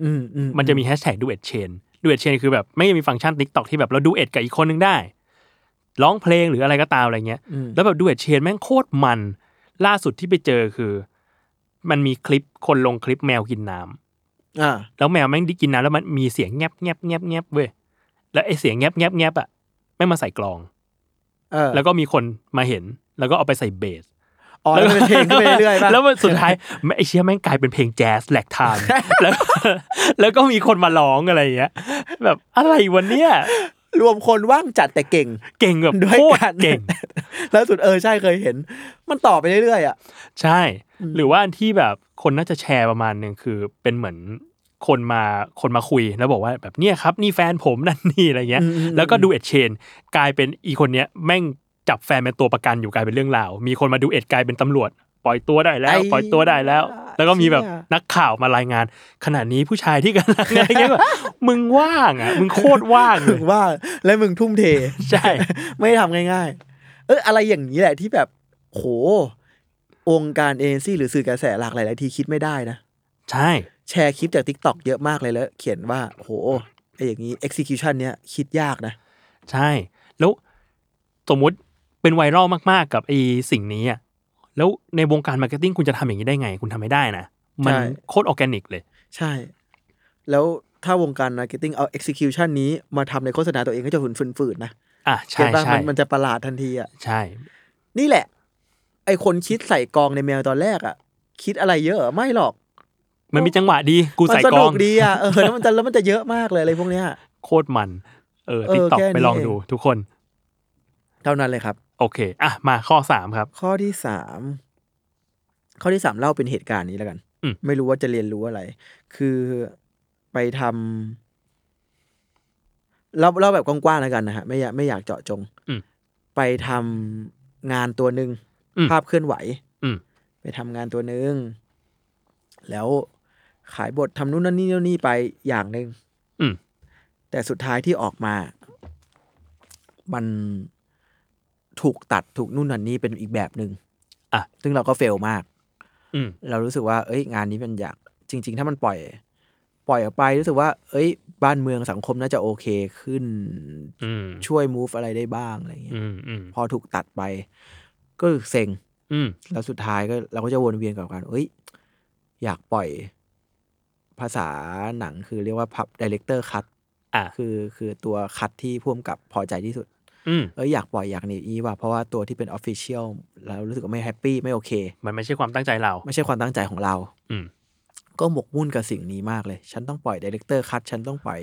B: อืมอื
A: มันจะมีแฮชแท็ก duet chain ดูเอ็ดเชนคือแบบไม่มีฟังก์ชัน t ิ k t o k ที่แบบเราดูเอ็ดกับอีกคนนึงได้ร้องเพลงหรืออะไรก็ตามอะไรเงี้ย
B: อืม
A: แล้วแบบดูเอ็ดเชนแม่งโคตรมัน ล่าสุดที่ไปเจอคือ มันมีคลิปคนลงคลิปแมวกินน้ำ
B: อ่า
A: แล้วแมวแม่งได้กินน้ำแล้วมันมีเสียงแงบแงบแงบแงบเว้ยแล้วไอเสียงแงบแงบแงบอะแม่งมาใส่กลอง
B: เออ
A: แล้วก็มีคนมาเห็น แล้วก็เอาไปใส่เบส
B: อ๋อแล้วมันเป็นเพลงขึ้นไปเรื่อยๆป่ะ
A: แล้วมันสุดท้ายไอเชี่ยแม่งกลายเป็นเพลงแจ๊สแหลกทานแล้ว แล้วก็มีคนมาร้องอะไรอย่างเงี้ย แบบอะไรวันเนี้ย
B: รวมคนว่างจัดแต่เก่ง
A: เก่งแบบ
B: ด้วย
A: โคตร
B: กัน
A: เก่ง
B: แล้วสุดเออใช่เคยเห็น มันต่อไปเรื่อยๆอะ
A: ใช่ หรือว่าอันที่แบบคนน่าจะแชร์ประมาณหนึ่งคือเป็นเหมือนคนมาคนมาคุยแล้วบอกว่าแบบเนี่ยครับ นี่แฟนผมนั่นนี่อะไรเงี้ย
B: อืมอืม
A: แล้วก็ดูเอ็ดเชน กลายเป็นอีคนเนี้ยแม่ง จับแฟนเป็นตัวประกันอยู่กลายเป็นเรื่องราว มีคนมาดูเอ็ดกลายเป็นตำรวจ ปล่อยตัวได้แล้ว ปล่อยตัวได้แล้ว แล้วก็มีแบบนักข่าวมารายงาน ขณะนี้ผู้ชายที่กำลังอะไรเงี้ยแบบมึงว่างอะ มึงโคตรว่างเล
B: ถึ
A: ย
B: งว่าแล้วมึงทุ่มเท
A: ใช่
B: ไม่ได้ทำง่าย ๆ เอออะไรอย่างนี้แหละที่แบบโหองค์การเอเจนซี่หรือสื่อกระแสหลักหลายๆทีคิดไม่ได้นะ
A: ใช่
B: แชร์คลิปจาก t ิ k t o k เยอะมากเลยแล้ว เขียนว่าโหไออย่างนี้ execution เนี้ยคิดยากนะ
A: ใช่ แล้วสมมุติ เป็น viral มากๆกับไอ้สิ่งนี้อะแล้วในวงการ marketing คุณจะทำอย่างนี้ได้ไง คุณทำไม่ได้นะ มัน
B: ใช่
A: โคตรออร์แกนิกเลย
B: ใช่ แล้วถ้าวงการ marketing เอา execution นี้มาทำในโฆษณาตัวเองก็จะฝืนฝืนๆนะ
A: อะ
B: get ป่ะ
A: ใช่ใช่
B: มันมันจะประหลาดทันทีอะ
A: ใช่
B: นี่แหละ ไอคนคิดใส่กลองในแมวตอนแรกอะ คิดอะไรเยอะเหรอไม่หรอก
A: มันมีจังหวะดี กู
B: มัน
A: ใส่กลองสนุ
B: กดีอะเออแล้วมันจะแล้วมันจะเยอะมากเลยอะไรพวกเนี้ย
A: โคตรมัน เออ
B: เออ
A: ติ๊กต็อก
B: แค่นี้
A: ไปลอง
B: เอง
A: ดูทุกคน
B: เท่านั้นเลยครับ
A: โอเค อะ มาข้อสามครับ
B: ข้อที่สามข้อที่สามเล่าเป็นเหตุการณ์นี้แล้วกัน
A: อืม
B: ไม่รู้ว่าจะเรียนรู้อะไร คือไปทำเล่าเล่าแบบกว้างๆแล้วกันนะฮะไม่อยากไม่อยากเจาะจง
A: อืม
B: ไปทำงานตัวหนึ่ง
A: อืม
B: ภาพเคลื่อนไหว
A: อืม
B: ไปทำงานตัวหนึ่งแล้วขายบททำนู่นนั่นนี่นู่นนี่ไปอย่างหนึ่ง
A: อืม
B: แต่สุดท้ายที่ออกมา มัน ถูกตัดถูกนู่นนั่นนี่เป็นอีกแบบหนึ่ง
A: อะ
B: ซึ่งเราก็เฟลมาก
A: อืม
B: เรารู้สึกว่า เอ้ย งานนี้มันอยาก จริง ๆ ถ้ามันปล่อย ปล่อยออกไปรู้สึกว่า เอ้ย บ้านเมืองสังคมน่าจะโอเคขึ้น
A: อืม
B: ช่วย move อะไรได้บ้างอะไรเงี้ย
A: อืมอืม
B: พอถูกตัดไป ก็เซ็ง
A: อืม
B: แล้วสุดท้ายก็เราก็จะวนเวียนกับการเอ้ย อยากปล่อย ภาษาหนังคือเรียกว่าพวก director cut อะ คือคือตัว cut ที่ผู้กำกับพอใจที่สุด
A: อืม
B: เอ้ยอยากปล่อยอยากหนีอีว่ะเพราะว่าตัวที่เป็น official เรารู้สึกว่าไม่ happy ไม่โอเค
A: มันไม่ใช่ความตั้งใจเรา
B: ไม่ใช่ความตั้งใจของเรา
A: อืม
B: ก็หมกมุ่นกับสิ่งนี้มากเลย ฉันต้องปล่อย director cut ฉันต้องปล่อย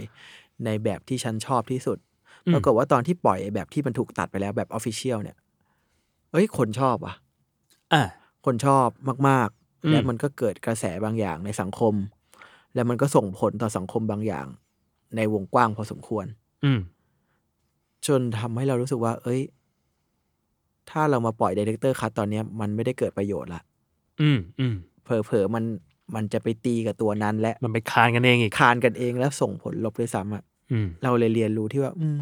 B: ในแบบที่ฉันชอบที่สุด
A: อืม
B: ปรากฏว่าตอนที่ปล่อยไอ้แบบที่มันถูกตัดไปแล้วแบบ official เนี่ยเอ้ย คนชอบว่ะ
A: อะ
B: คนชอบมาก
A: อื
B: ๆ
A: ม
B: และมันก็เกิดกระแสบางอย่างในสังคม แล้วมันก็ส่งผลต่อสังคมบางอย่าง ในวงกว้างพอสมควร
A: อืม
B: จนทำให้เรารู้สึกว่า เอ้ย ถ้าเรามาปล่อย director cut ตอนเนี้ยมันไม่ได้เกิดประโยชน์ละ
A: อืมอืม
B: เผลอๆมันมันจะไปตีกับตัวนั้น และ
A: มันไปคานกันเองอีก
B: คานกันเองแล้วส่งผลลบด้วยซ้ำอะ
A: อืม
B: เราเลยเรียนรู้ที่ว่า อืม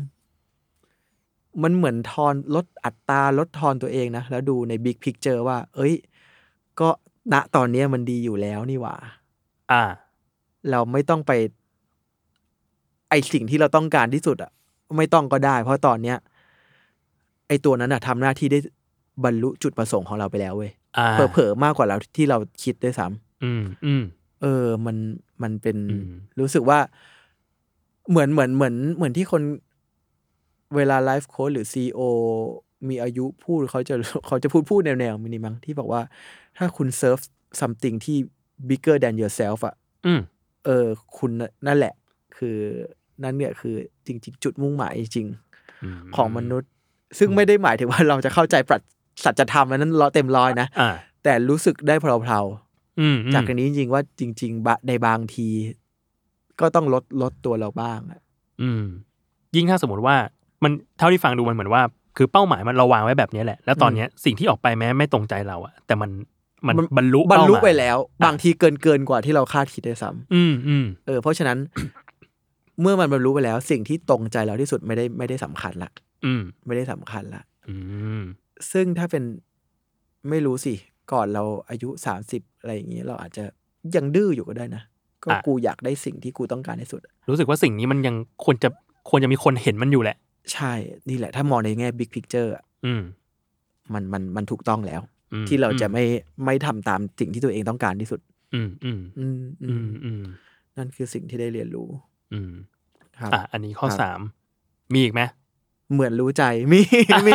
B: มันเหมือนทอนลดอัตตาลดทอนตัวเองนะแล้วดูใน big picture ว่า เอ้ย ก็ณตอนเนี้ยมันดีอยู่แล้วนี่หว่า
A: อ่า
B: เราไม่ต้องไป ไอสิ่งที่เราต้องการที่สุดอะ ไม่ต้องก็ได้ เพราะตอนเนี้ยไอตัวนั้นอะทำหน้าที่ได้บรรลุจุดประสงค์ของเราไปแล้วเว้ย
A: อ่า
B: เผลอๆมากกว่าเราที่เราคิดด้วยซ้ำ
A: อืมอืม
B: เออ มันมันเป็น
A: อืม
B: รู้สึกว่า เหมือนเหมือนเหมือนเหมือนที่คนเวลาไลฟ์โค้ดหรือซีอมีอายุพูดเขาจะเขาจะพูดพูดแนวแนวมินิมังที่บอกว่าถ้าคุณเซิร์ฟ something ที่ bigger than yourself อะ
A: อืม
B: เออ คุณน่ะนั่นแหละ คือ นั่นเนี่ยคือจริง ๆ จุดมุ่งหมายจริง
A: อืม
B: ของมนุษย์ ซึ่งไม่ได้หมายถึงว่าเราจะเข้าใจปรัชสัจธรรมอันนั้นร้อยเต็มร้อยนะ
A: อ่า
B: แต่รู้สึกได้เพลาๆ
A: อืม
B: จากอันนี้จริงๆว่าจริงๆบะในบางที ก็ต้องลดลดตัวเราบ้างอะ
A: อืม ยิ่งถ้าสมมติว่ามันเท่าที่ฟังดูมันเหมือนว่า คือเป้าหมายมันเราวางไว้แบบนี้แหละ แล้วตอนเนี้ยสิ่งที่ออกไปแม้ไม่ตรงใจเราอะแต่มันมันบรรลุ
B: บรรลุ
A: เาหมาย
B: ไปแล้ว บางทีเกินเกินกว่าที่เราคาดคิดด้วยซ้
A: อืมอืมำ
B: เออเพราะฉะนั้น เมื่อมันบรรลุไปแล้ว สิ่งที่ตรงใจเราที่สุดไม่ได้ไม่ได้สำคัญละ
A: อืม
B: ไม่ได้สำคัญละ
A: อืม
B: ซึ่งถ้าเป็นไม่รู้สิ ก่อนเราอายุสามสิบอะไรอย่างนี้เราอาจจะยังดื้ออยู่ก็ได้นะ ก็กูอยากได้สิ่งที่กูต้องการที่สุด
A: รู้สึกว่าสิ่งนี้มันยังควรจะควรจะมีคนเห็นมันอยู่แหละ
B: ใช่ นี่แหละ ถ้ามองในแง่ big picture อะ
A: อืม
B: มันมันมันถูกต้องแล้ว
A: อืม
B: ที่เราจะ
A: อืม
B: ไม่ไม่ทำตามสิ่งที่ตัวเองต้องการที่สุด
A: อืมอืม
B: อืมอื
A: อื
B: ม
A: มอืม
B: นั่นคือสิ่งที่ได้เรียนรู้
A: อืม
B: ครับ
A: อะอันนี้ข้อ
B: ครับ
A: สามมีอีกไหม
B: เหมือนรู้ใจมีมี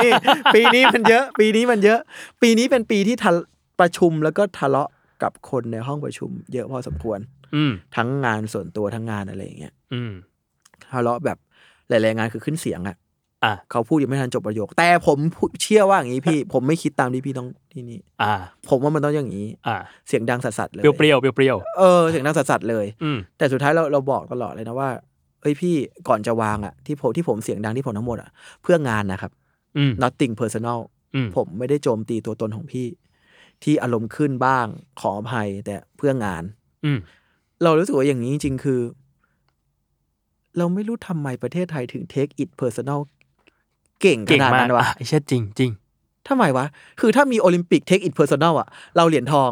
B: ปีนี้มันเยอะ ปีนี้มันเยอะ ปีนี้เป็นปีที่ทะประชุมแล้วก็ทะเลาะกับคนในห้องประชุม เยอะพอสมควร
A: อืม
B: ทั้งงานส่วนตัวทั้งงานอะไรอย่างเงี้ย
A: อืม
B: ทะเลาะแบบหลายๆงานคือขึ้นเสียงอะ
A: อะ
B: เขาพูดยังไม่ทันจบประโยค แต่ผมพูดเชื่อว่าอย่างนี้พี่ ผมไม่คิดตามที่พี่ต้องที่นี่
A: อ่า
B: ผมว่ามันต้องอย่างนี้
A: อ่า
B: เสียงดังสัสๆเลย
A: เปรี้ยวเปรี้ยวเปรี้ยวเปรี้ยว
B: เออเสียงดังสัสๆเลย
A: อืม
B: แต่สุดท้ายเราเราบอกตลอดเลยนะว่าเอ้ยพี่ก่อนจะวางอะที่ผมที่ผมเสียงดังที่ผมทั้งหมดอะเพื่องานนะครับ
A: อืม
B: nothing personal
A: อืม
B: ผมไม่ได้โจมตีตัวตนของพี่ ที่อารมณ์ขึ้นบ้างขออภัยแต่เพื่องาน
A: อืม
B: เรารู้สึกว่าอย่างนี้จริงๆคือ เราไม่รู้ทำไมประเทศไทยถึง take it personal เก่งข
A: เก่ง
B: นาด
A: มาก
B: นั้นวะ
A: อะไอ้เช่จริงจริง
B: ทำไมวะ คือถ้ามีโอลิมปิก take it personal อะเราเหรียญทอง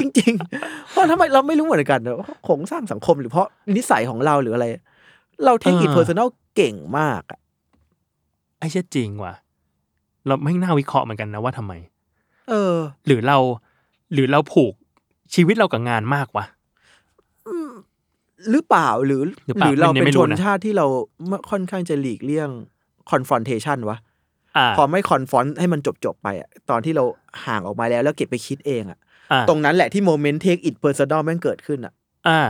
B: จริงๆ เพราะทำไมเราไม่รู้เหมือนกันว่าโครงสร้างสังคมหรือเพราะนิสัยของเราหรืออะไร เรา take it personal เก่งมากอะ
A: ไอ้เช่จริงว่ะ เราไม่น่าวิเคราะห์เหมือนกันนะว่าทำไม
B: เออ
A: หรือเรา หรือเราผูกชีวิตเรากับงานมากวะ
B: หรือเปล่าหรือ
A: หรือ
B: ห
A: เปล่า
B: รือเรา
A: ไม่
B: เป็น
A: ไม่
B: ช
A: รู้
B: น
A: นะ
B: ชาติที่เราค่อนข้างจะหลีกเลี่ยง confrontation วะ
A: อ่า
B: พอไม่คอนฟอนให้มันจบๆไปอะตอนที่เราห่างออกมาแล้วแล้วเก็บไปคิดเองอะ
A: อ่า
B: ตรงนั้นแหละที่โมเมนต์ take it personal แม่งเกิดขึ้นอะ
A: อ่า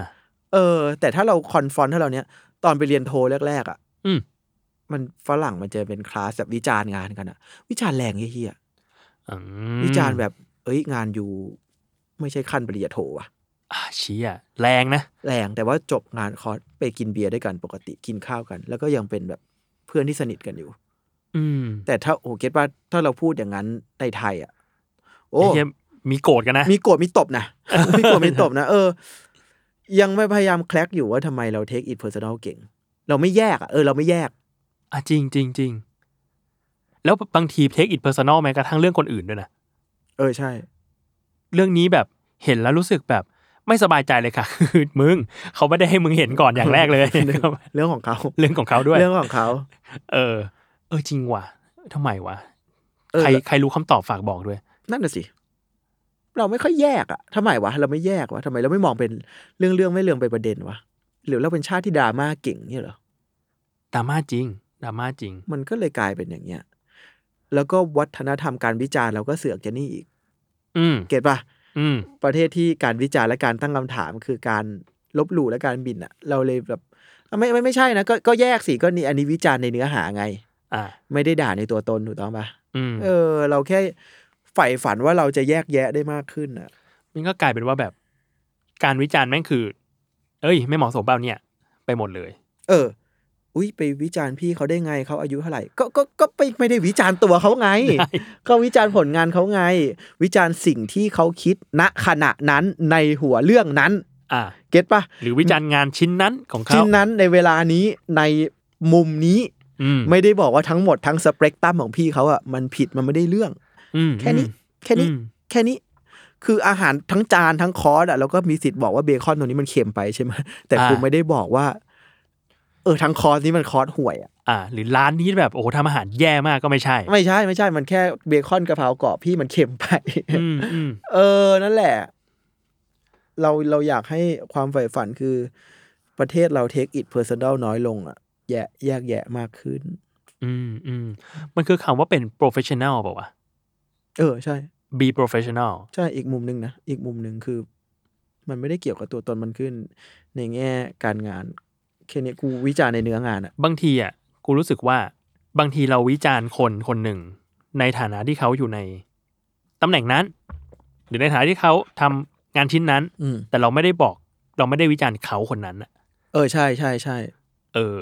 B: เออ แต่ถ้าเราคอนฟอนถ้าเราเนี้ยตอนไปเรียนโทแรกๆอะ
A: อืม
B: มันฝรั่งมันจะเป็นคลาสแบบวิจารณ์งานกันอะวิจารณ์แรงเฮี้ย
A: อืม
B: ๆวิจารณ์แบบ เอ้ยงานอยู่ไม่ใช่ขั้นปริญญาโทอะ
A: อ่าเชี่ยแรงนะ
B: แรงแต่ว่าจบงานคอร์สไปกินเบียร์ด้วยกันปกติกินข้าวกัน แล้วก็ยังเป็นแบบ เพื่อนที่สนิทกันอยู่
A: อืม
B: แต่ถ้าโอ้ get ว่าถ้าเราพูดอย่างนั้นในไทยอะโอ้
A: ไอ้เหี้ยมีโกรธกันนะ
B: มีโกรธมีตบนะมีโกรธมีตบนะเออ ยังไม่พยายาม crack อยู่ว่าทำไมเราเทคอิ t เพอร์ซัน l เก่ง เราไม่แยกอะเออเราไม่แยก
A: อะจริงจริงจริงแล้วบางทีเทคอิ t เพอร์ซันอลแม้กระทั่งเรื่องคนอื่นด้วยนะ
B: เออใช่
A: เรื่องนี้แบบเห็นแล้วรู้สึกแบบ ไม่สบายใจเลยค่ะคือมึงเขาไม่ได้ให้มึงเห็นก่อนอย่างแรกเลย
B: เรื่องของเขา
A: เรื่องของเขาด้วย
B: เรื่องของเขา
A: เออ เออจริงว่ะทำไมวะ
B: เออ
A: ใครใครรู้คำตอบฝากบอกด้วย
B: นั่นน่ะสิเราไม่ค่อยแยกอะทำไมวะ เราไม่แยกวะทำไมเราไม่มองเป็นเรื่องเรื่องไม่เรื่องเป็นประเด็นวะหรือเราเป็นชาติที่ดราม่าเก่งเนี่ยเหรอ
A: ดราม่าจริงดราม่าจริง
B: มันก็เลยกลายเป็นอย่างเงี้ย แล้วก็วัฒนธรรมการวิจารณ์เราก็เสือกจะนี่อีก
A: อืม
B: เก็ตปะ
A: อืม
B: ประเทศที่การวิจารณ์และการตั้งคำถามคือการลบหลู่และการบินอะเราเลยแบบอะไม่ไม่ไม่ใช่นะก็ก็แยกสิก็นี่อันนี้วิจารณ์ในเนื้อหาไง
A: อ่า
B: ไม่ได้ด่าในตัวตนถูกต้องปะ
A: อืม
B: เออ เราแค่ใฝ่ฝันว่าเราจะแยกแยะได้มากขึ้นอะ
A: มันก็กลายเป็นว่าแบบ การวิจารณ์แม่งคือ เอ้ย ไม่เหมาะสมเปล่าเนี่ย ไปหมดเลย
B: เออ อุ้ยไปวิจารณ์พี่เขาได้ไงเขาอายุเท่าไหร่ก็ก็ก็ไปไม่ได้วิจารณ์ตัวเขาไง
A: ได้
B: ก็วิจารณ์ผลงานเขาไง วิจารณ์สิ่งที่เขาคิดณขณะนั้นในหัวเรื่องนั้น
A: อ่า
B: เก็ตปะ
A: หรือวิจารณ์งานชิ้นนั้นของเขา
B: ชิ้นนั้นในเวลานี้ในมุมนี้
A: อืม
B: ไม่ได้บอกว่าทั้งหมดทั้งสเปกตรัมของพี่เขาอะมันผิดมันไม่ได้เรื่อง
A: อืม
B: แค่นี้ แค่นี้
A: อืม
B: แค่นี้ คืออาหารทั้งจานทั้งคอร์สอะเราก็มีสิทธิ์บอกว่าเบคอนตัวนี้มันเค็มไปใช่ไหมแต่กูไม่ได้บอกว่า อทั้งคอร์สนี้มันคอร์สห่วยอะ
A: อ่า หรือร้านนี้แบบโอ้โหทำอาหารแย่มากก็ไม่ใช่
B: ไม่ใช่ไม่ใช่มันแค่เบคอนกะเพรากรอบพี่มันเค็มไป
A: อืมอืม
B: เออนั่นแหละ เราเราอยากให้ความใฝ่ฝันคือ ประเทศเราเทคอิ t เพอร์ซัน l ลน้อยลงอะแยะแยกแยะมากขึ้น
A: อืมอืมมันคือคำว่าเป็น professional เปล่าวะ
B: เออ ใช่
A: be professional
B: ใช่อีกมุมหนึ่งนะอีกมุมหนึ่งคือ มันไม่ได้เกี่ยวกับตัวตนมันขึ้น ในแง่การงาน แค่เนี้ยกูวิจารณ์ในเนื้องานอะ
A: บางทีอะกูรู้สึกว่าบางทีเราวิจารณ์คนคนหนึ่ง ในฐานะที่เขาอยู่ในตำแหน่งนั้น หรือในฐานะที่เขาทำงานชิ้นนั้น
B: อืม
A: แต่เราไม่ได้บอก เราไม่ได้วิจารณ์เขาคนนั้นอะ
B: เออใช่ใช่ใช่
A: เออ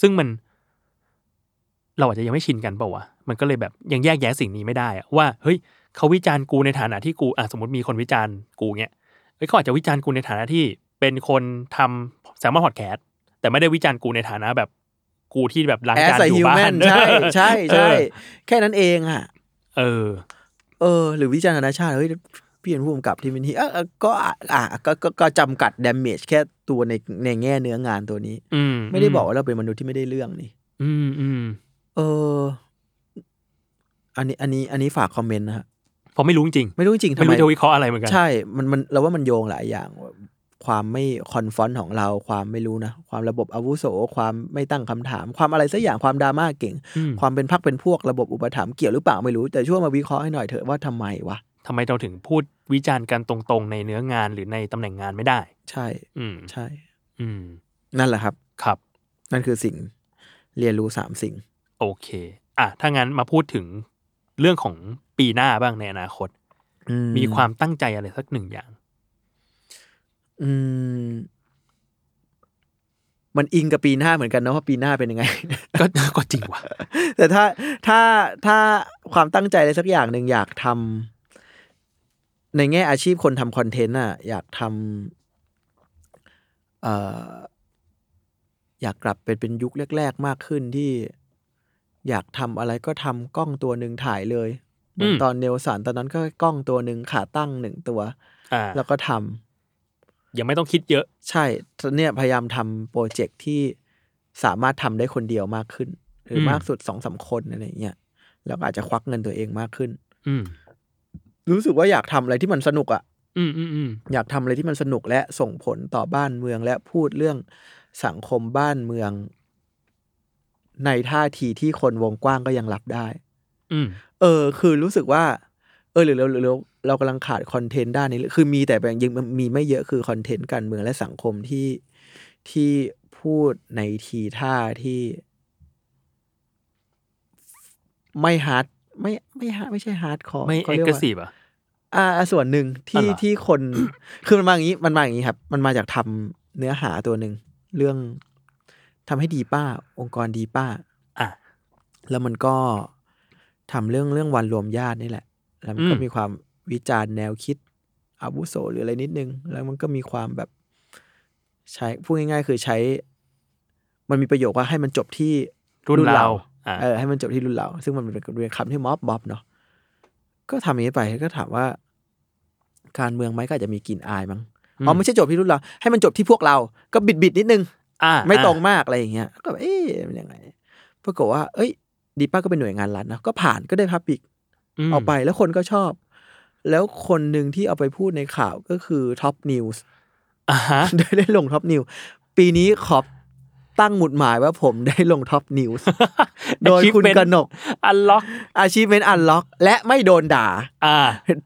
A: ซึ่งมัน เราอาจจะยังไม่ชินกันเปล่าวะมันก็เลยแบบยังแยกแยะสิ่งนี้ไม่ได้อะว่าเฮ้ยเขาวิจารณ์กูในฐานะที่กูอะสมมติมีคนวิจารณ์กูเงี้ยเฮ้ยเขาอาจจะวิจารณ์กูในฐานะที่เป็นคนทำแซมมอนพอดแคสต์ แต่ไม่ได้วิจารณ์กูในฐานะแบบกูที่แบบล้าง
B: แอส
A: จาน
B: ไซ
A: อยู่
B: ฮิว
A: บ้า
B: แม
A: น
B: นใช่ใช่ใช่
A: เออ
B: แค่นั้นเองอะ
A: เออ
B: เออ หรือวิจารณ์นานาชาติเฮ้ยพี่เป็นผู้กำกับที่มินทีเออเออก็อะอะก็ก็ก็จำกัดด a เมจแค่ตัวในในแง่เนื้องานตัวนี้
A: อืม
B: ไม่ได้บอกว่าเราเป็นมนุษย์ที่ไม่ได้เรื่องนี่
A: อืมอืม
B: เออ อันนี้ อันนี้ อันนี้ฝากคอมเมนต์นะฮะ
A: เพราะไม่รู้จริง
B: ไม่รู้จริงๆ
A: ๆ
B: ทำ
A: ไม่
B: ไม
A: รู้จะวิเคราะห์อะไรเหมือนกัน
B: ใช่ มันมันเราว่ามันโยงหลายอย่าง ความไม่คอนฟอนต์ของเรา ความไม่รู้นะ ความระบบอาวุโส ความไม่ตั้งคำถาม ความอะไรสักอย่างความดราม่าเก่ง
A: อืม
B: ความเป็นพักเป็นพวกระบบอุปถัมภ์เกี่ยวหรือเปล่าไม่รู้ แต่ช่วยมาวิเคราะห์ให้หน่อยเถอะว่าทำไมวะ
A: ทำไมเราถึงพูดวิจารณ์กันตรงๆ ในเนื้องานหรือในตำแหน่งงานไม่ได้
B: ใช่
A: อืม
B: ใช่
A: อืม
B: นั่นแหละครับ
A: ครับ
B: นั่นคือสิ่งเรียนรู้สามสิ่ง
A: โอเค อะถ้างั้นมาพูดถึงเรื่องของปีหน้าบ้างในอนาคต
B: อื
A: มีความตั้งใจอะไรสักหนึ่งอย่าง
B: อืม มันอิงกับปีหน้าเหมือนกันนะว่าปีหน้าเป็นยังไง
A: ก็ก็จริงว่ะ
B: แต่ถ้าถ้าถ้าความตั้งใจอะไรสักอย่างหนึ่งอยากทำในแง่อาชีพคนทำคอนเทนต์อะ อยากทำเอ่ออยากกลับไปเป็นยุคแรก ๆ มากขึ้นที่ อยากทำอะไรก็ทำกล้องตัวหนึ่งถ่ายเลยเหมือน
A: อืม
B: ตอนเนลสันตอนนั้นก็กล้องตัวหนึ่งขาตั้งหนึ่งตัว
A: อ่า
B: แล้วก็ทำ
A: ยังไม่ต้องคิดเยอะ
B: ใช่เนี่ยพยายามทำโปรเจกต์ที่สามารถทำได้คนเดียวมากขึ้น หรืออ
A: ม
B: มากสุดสองสามคนอะไรอย่างเงี้ยแล้วก็อาจจะควักเงินตัวเองมากขึ้น
A: อืม
B: รู้สึกว่าอยากทำอะไรที่มันสนุกอะ่ะ
A: อืมอืมอืม
B: อยากทำอะไรที่มันสนุกและส่งผลต่อบ้านเมืองและพูดเรื่องสังคมบ้านเมือง ในท่าทีที่คนวงกว้างก็ยังรับได้
A: อืม
B: เออ คือรู้สึกว่า เออหรือเราหรือ เราเรากำลังขาดคอนเทนต์ด้านนี้คือมีแต่แบบยังมีไม่เยอะคือคอนเทนต์การเมืองและสังคมที่ที่พูดในทีท่าที่ไม่ฮาร์ดไม่ไม่ฮาร์ดไม่ใช่ฮาร์ดคอร์
A: ไม่
B: ขา
A: เอ็ก
B: รีย
A: ซ์
B: ว่า
A: ซีฟอะ
B: อ่าส่วนหนึ่ง
A: อ๋อ
B: ที่
A: เหรอ
B: ที่คนคือมันมาอย่างนี้มันมาอย่างนี้ครับ มันมาจากทำเนื้อหาตัวหนึ่งเรื่องทำให้ดีป้า องค์กรดีป้า
A: อะ
B: แล้วมันก็ทำเรื่องเรื่องวันรวมญาตินี่แหละ แล้วมันก็
A: อืม
B: มีความ วิจารณ์แนวคิดอาวุโสหรืออะไรนิดนึง แล้วมันก็มีความแบบใช้พูดง่ายๆ คือใช้ มันมีประโยคว่าให้มันจบที่
A: รุ่นเราอะ
B: เออให้มันจบที่รุ่นเรา ซึ่งมันเป็นเป็นคำที่ม็อบม็อบเนาะก็ทำอย่างนี้ไปก็ถามว่า การเมืองไหมก็อาจจะมีกลิ่นอายมั้งอ๋อไม่ใช่จบที่รุ่นเรา ให้มันจบที่พวกเรา ก็บิดบิดๆนิดนึง
A: อะ
B: ไม่ตรง
A: อะ
B: มากอะไรอย่างเงี้ยก็แบบเอ๊ะมันยังไงปรากฏว่า เอ้ย ดีป้าก็เป็นหน่วยงานรัฐนะก็ผ่านก็ได้พับบิก
A: ม
B: เอาไปแล้วคนก็ชอบ แล้วคนหนึ่งที่เอาไปพูดในข่าวก็คือท็อปนิวส์
A: อะฮะ
B: ได้ได้ลงท็อปนิวปีนี้ขอบตั้งหมุดหมายว่าผมได้ลงท็อปนิวส์โดยคุณ
A: Achievement
B: กนก
A: อันล็อก
B: อาชีพเป็นอันล็อก และไม่โดนด่า
A: อ่า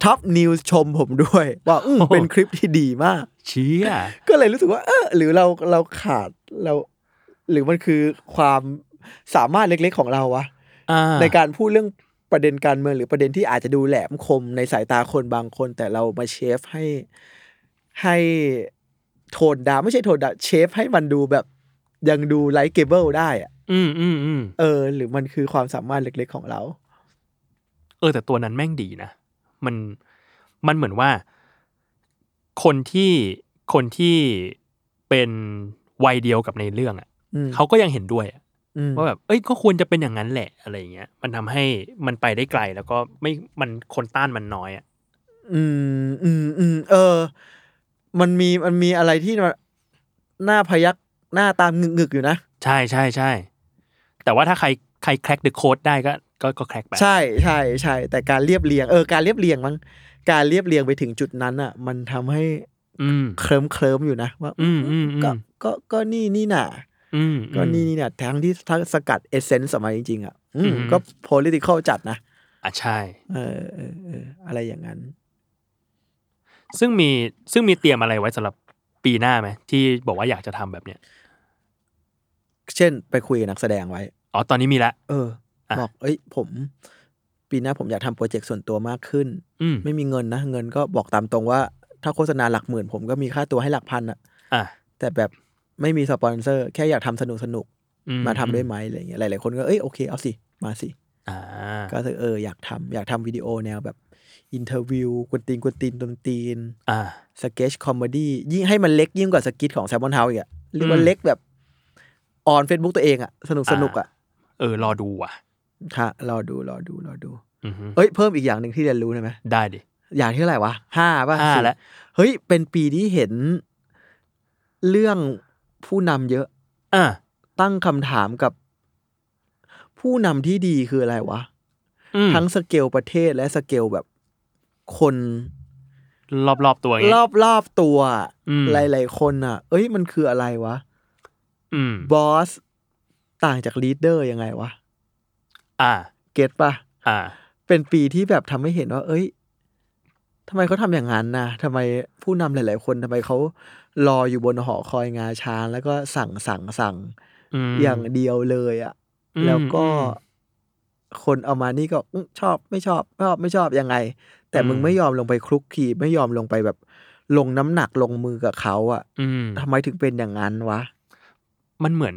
B: ท็อปนิวส์ชมผมด้วยว่าอืม
A: โอ้โห
B: เป็นคลิปที่ดีมาก
A: เชี่ย
B: ก็เลยรู้สึกว่า เออหรือเราเราขาดเรา หรือมันคือความสามารถเล็กๆของเราวะ
A: อ่า
B: ในการพูดเรื่อง ประเด็นการเมืองหรือประเด็นที่อาจจะดูแหลมคมในสายตาคนบางคน แต่เรามาเชฟให้ให้โทนดาวไม่ใช่โทนดาวเชฟให้มันดูแบบยังดูไลท์เกเบิลได้อะ
A: อืมอืมอืม
B: เออ หรือมันคือความสามารถเล็กๆของเรา
A: เออ แต่ตัวนั้นแม่งดีนะ มันมันเหมือนว่า คนที่คนที่เป็นวัยเดียวกับในเรื่องอะ
B: อืม
A: เขาก็ยังเห็นด้วยอะ
B: อืม
A: ว่าแบบเอ้ยก็ควรจะเป็นอย่างนั้นแหละอะไรอย่างเงี้ย มันทำให้มันไปได้ไกลแล้วก็ไม่มันคนต้านมันน้อยอะ
B: อืมอืมอืมเออ มันมีมันมีอะไรที่มันหน้าพยักหน้าตามงึกๆอยู่นะ
A: ใช่ใช่ใช่แต่ว่าถ้าใครใครแคร็กเดอะโค้ดได้ก็ก็ก็แคร็กไป
B: ใช่ใช่ใช่แต่การเรียบเรียงเออการเรียบเรียงมั้งการเรียบเรียงไปถึงจุดนั้นอะ มันทำให้
A: อืม
B: เคลิ้มเคลิ้มอยู่นะว่า
A: อืมอืมอืม
B: ก็ก็ก็นี่นี่น่ะ
A: อืม
B: ก็นี่นี่น่ะทั้งที่ทั้งสกัดเอเซนส์ออกมาจริงๆอะอืม
A: อืม
B: ก็ political จัดนะ
A: อะใช่
B: เออเออเอออะไรอย่างนั้น
A: ซึ่งมีซึ่งมีเตรียมอะไรไว้สำหรับปีหน้าไหมที่บอกว่าอยากจะทำแบบเนี้ย
B: เช่นไปคุยกับนักแสดงไว้
A: อ๋อ ตอนนี้มีละ
B: เออ
A: อะ
B: บอก เอ้ย ผม ปีหน้าผมอยากทำโปรเจกต์ส่วนตัวมากขึ้น
A: อืม
B: ไม่มีเงินนะ เงินก็บอกตามตรงว่า ถ้าโฆษณาหลักหมื่น ผมก็มีค่าตัวให้หลักพันอะ
A: อะ
B: แต่แบบ ไม่มีสปอนเซอร์ แค่อยากทำสนุกสนุก
A: อื
B: ๆมาทำได้ไหมอะไรเงี้ยหลายๆคนก็เอ้ยโอเคเอาสิ มาสิ
A: อ่า
B: ก็คือเอออยากทำอยากทำวิดีโอแนวแบบ interview กวนตีนกวนตีนตนตีน
A: อ่า
B: sketch comedy ยิ่งให้มันเล็กยิ่งกว่า skit ของ Salmon House อีกอะเรียกว่า
A: อืม
B: เล็กแบบ on Facebook ตัวเองอะสนุกสนุกอะ
A: เออ รอดูว่ะ
B: ค่ะรอดูรอดูรอดู
A: อือฮึ
B: เอ้ยเพิ่มอีกอย่างหนึ่งที่เรียนรู้ได้ไหม
A: ได้ดิ
B: อย่างที่เท่าไหร่วะห้าป่ะ
A: ห้า
B: สี่
A: แล้ว
B: เฮ้ยเป็นปีที่เห็นเรื่อง ผู้นำเยอะ
A: อ่า
B: ตั้งคำถามกับ ผู้นำที่ดีคืออะไรวะ
A: อืม
B: ทั้งสเกลประเทศและสเกลแบบคน
A: รอบรอบๆตัวอย่าง
B: ร
A: เงี้
B: อยบรอบๆตัว
A: อืม
B: หลายๆคนอะ เอ้ยมันคืออะไรวะ
A: อืม
B: boss ต่างจาก leader ยังไงวะ
A: อ่า
B: get ปะ
A: อ่า
B: เป็นปีที่แบบทำให้เห็นว่า เอ้ยทำไมเขาทำอย่างนั้นนะทำไมผู้นำหลาย ๆ คนทำไมเขา รออยู่บนหอคอยงาช้าง แล้วก็สั่งสั่งสั่ง
A: อืม
B: อย่างเดียวเลยอะ่ะ
A: อืม
B: แล้วก็
A: อืม
B: คนเอามานี่ก็อื้อชอบไม่ชอบชอบไม่ชอบยังไง แต่มึง
A: อืม
B: ไม่ยอมลงไปคลุกคลีไม่ยอมลงไปแบบ ลงน้ำหนักลงมือกับเขาอะ่ะ
A: อืม
B: ทำไมถึงเป็นอย่างนั้นวะ
A: มันเหมือน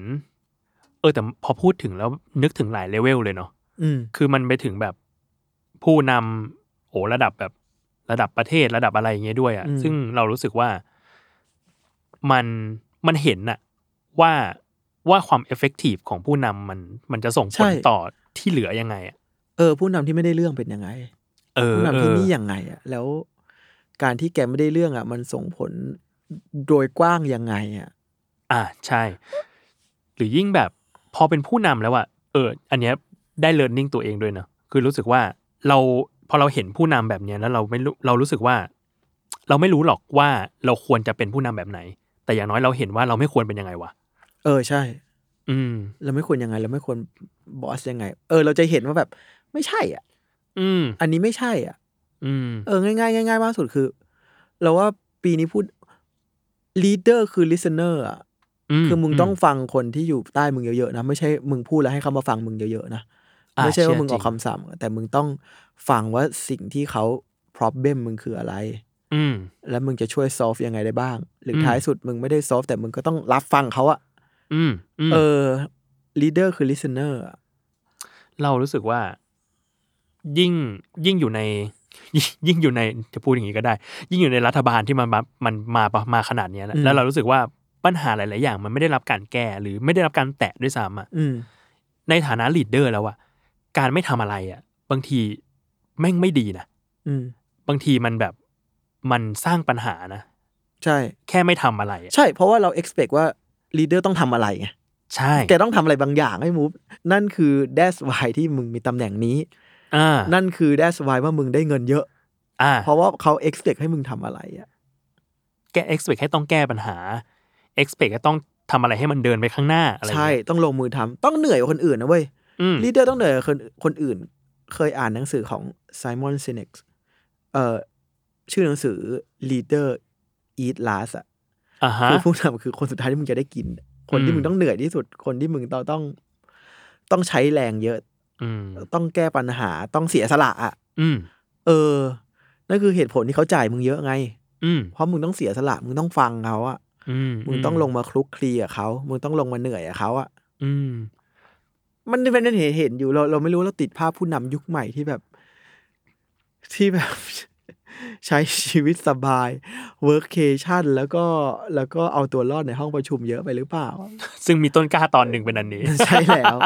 A: เออแต่พอพูดถึงแล้วนึกถึงหลายเลเวลเลยเนาะ
B: อืม
A: คือมันไปถึงแบบผู้นำโอ้ระดับแบบระดับประเทศระดับอะไรอย่างเงี้ยด้วยอะ่ะ
B: อืม
A: ซึ่งเรารู้สึกว่า มันมันเห็นน่ะว่าว่าความ effective ของผู้นำมันมันจะส่งผลต่อที่เหลือยังไงอะ
B: เออ ผู้นำที่ไม่ได้เรื่องเป็นยังไง
A: เออ
B: ผู้นำ
A: เอ
B: ที่
A: อ
B: นี่ยังไงอะ่ะแล้วการที่แกไม่ได้เรื่องอะ่ะมันส่งผลโดยกว้างยังไงอะ่ะ
A: อ่าใช่ หรือยิ่งแบบพอเป็นผู้นำแล้วอะเออ อันเนี้ยได้เรียนรู้ตัวเองด้วยเนอะคือรู้สึกว่าเราพอเราเห็นผู้นำแบบเนี้ยแล้วเราไม่รู้เรารู้สึกว่า เราไม่รู้หรอกว่าเราควรจะเป็นผู้นำแบบไหน แต่อย่างน้อยเราเห็นว่าเราไม่ควรเป็นยังไงวะ
B: เออใช่
A: อืม
B: เราไม่ควรยังไง เราไม่ควรบอสยังไง เออ เราจะเห็นว่าแบบ ไม่ใช่ อะ
A: อืม
B: อันนี้ไม่ใช่ อะ
A: อืม
B: เออง่ายๆง่ายๆมากสุดคือ เราว่าปีนี้พูด leader คือ listener อะคือมึงต้องฟังคนที่อยู่ใต้มึงเยอะๆนะไม่ใช่มึงพูดแล้วให้เขามาฟังมึงเยอะๆนะ
A: อะ
B: ไม่ใช่ว่ามึง
A: เชื่
B: อ
A: อ
B: อ
A: จริ
B: ก
A: ง
B: คำสั่งแต่มึงต้องฟังว่าสิ่งที่เขา problem มึงคืออะไร
A: อืม
B: แล้วมึงจะช่วย solve ยังไงได้บ้าง หรืออ
A: ม
B: ท้ายสุดมึงไม่ได้ solve แต่มึงก็ต้องรับฟังเขาอะ
A: อืมอืม
B: เออ leader คือ listener อะ
A: เรารู้สึกว่า ยิ่งยิ่งอยู่ในยิ่งยิ่งอยู่ในจะพูดอย่างนี้ก็ได้ ยิ่งอยู่ในรัฐบาลที่มันมามันมามาขนาดเนี้ยนะแล้วเรารู้สึกว่าปัญหาหลาย ๆ อย่างมันไม่ได้รับการแก้หรือไม่ได้รับการแตะด้วยซ้ำอะ
B: อืม
A: ในฐานะลีดเดอร์แล้วอะการไม่ทำอะไรอะบางทีแม่งไม่ดีนะ
B: อืม
A: บางทีมันแบบ มันสร้างปัญหานะ
B: ใช่
A: แค่ไม่ทำอะไรอะ
B: ใช่ เพราะว่าเรา expect ว่า leader ต้องทำอะไรไง
A: ใช่
B: แกต้องทำอะไรบางอย่างให้มูฟนั่นคือ that's why ที่มึงมีตำแหน่งนี้
A: อ่า
B: นั่นคือ that's why ว่ามึงได้เงินเยอะ
A: อ่า
B: เพราะว่าเขา expect ให้มึงทำอะไรอะ
A: แก expect ให้ต้องแก้ปัญหา expect ให้ต้องทำอะไรให้มันเดินไปข้างหน้าอะไรอย่าง
B: ใช่
A: เงี้ย
B: ต้องลงมือทำต้องเหนื่อยกว่าคนอื่นนะเว้ย
A: อืม
B: ลีดเดอร์ต้องเหนื่อยกว่าคนคนอื่น เคยอ่านหนังสือของ Simon Sinek เอ่อ ชื่อหนังสือ Leader Eat Last อะ
A: อ่าฮะ
B: คือผู้นำคือคนสุดท้ายที่มึงจะได้กิน คนที่
A: อืม
B: มึงต้องเหนื่อยที่สุด คนที่มึงต้องต้องต้องใช้แรงเยอะ
A: อืม
B: ต้องแก้ปัญหาต้องเสียสละอะ
A: อืม
B: เออ นั่นคือเหตุผลที่เขาจ่ายมึงเยอะไง
A: อืม
B: เพราะมึงต้องเสียสละ มึงต้องฟังเขาอะ
A: อืม
B: มึงต้องลงมาคลุกคลีกับเขา มึงต้องลงมาเหนื่อยกับเขาอะ
A: อืม
B: มันเป็นเห็นเห็นอยู่เราเราไม่รู้เราติดภาพผู้นำยุคใหม่ที่แบบ ที่แบบ ใช้ชีวิตสบายworkcation แล้วก็แล้วก็เอาตัวรอดในห้องประชุมเยอะไปหรือเปล่า
A: ซึ่งมีต้นกล้าตอนหนึ่งเป็นอันนี้
B: ใช่แล้ว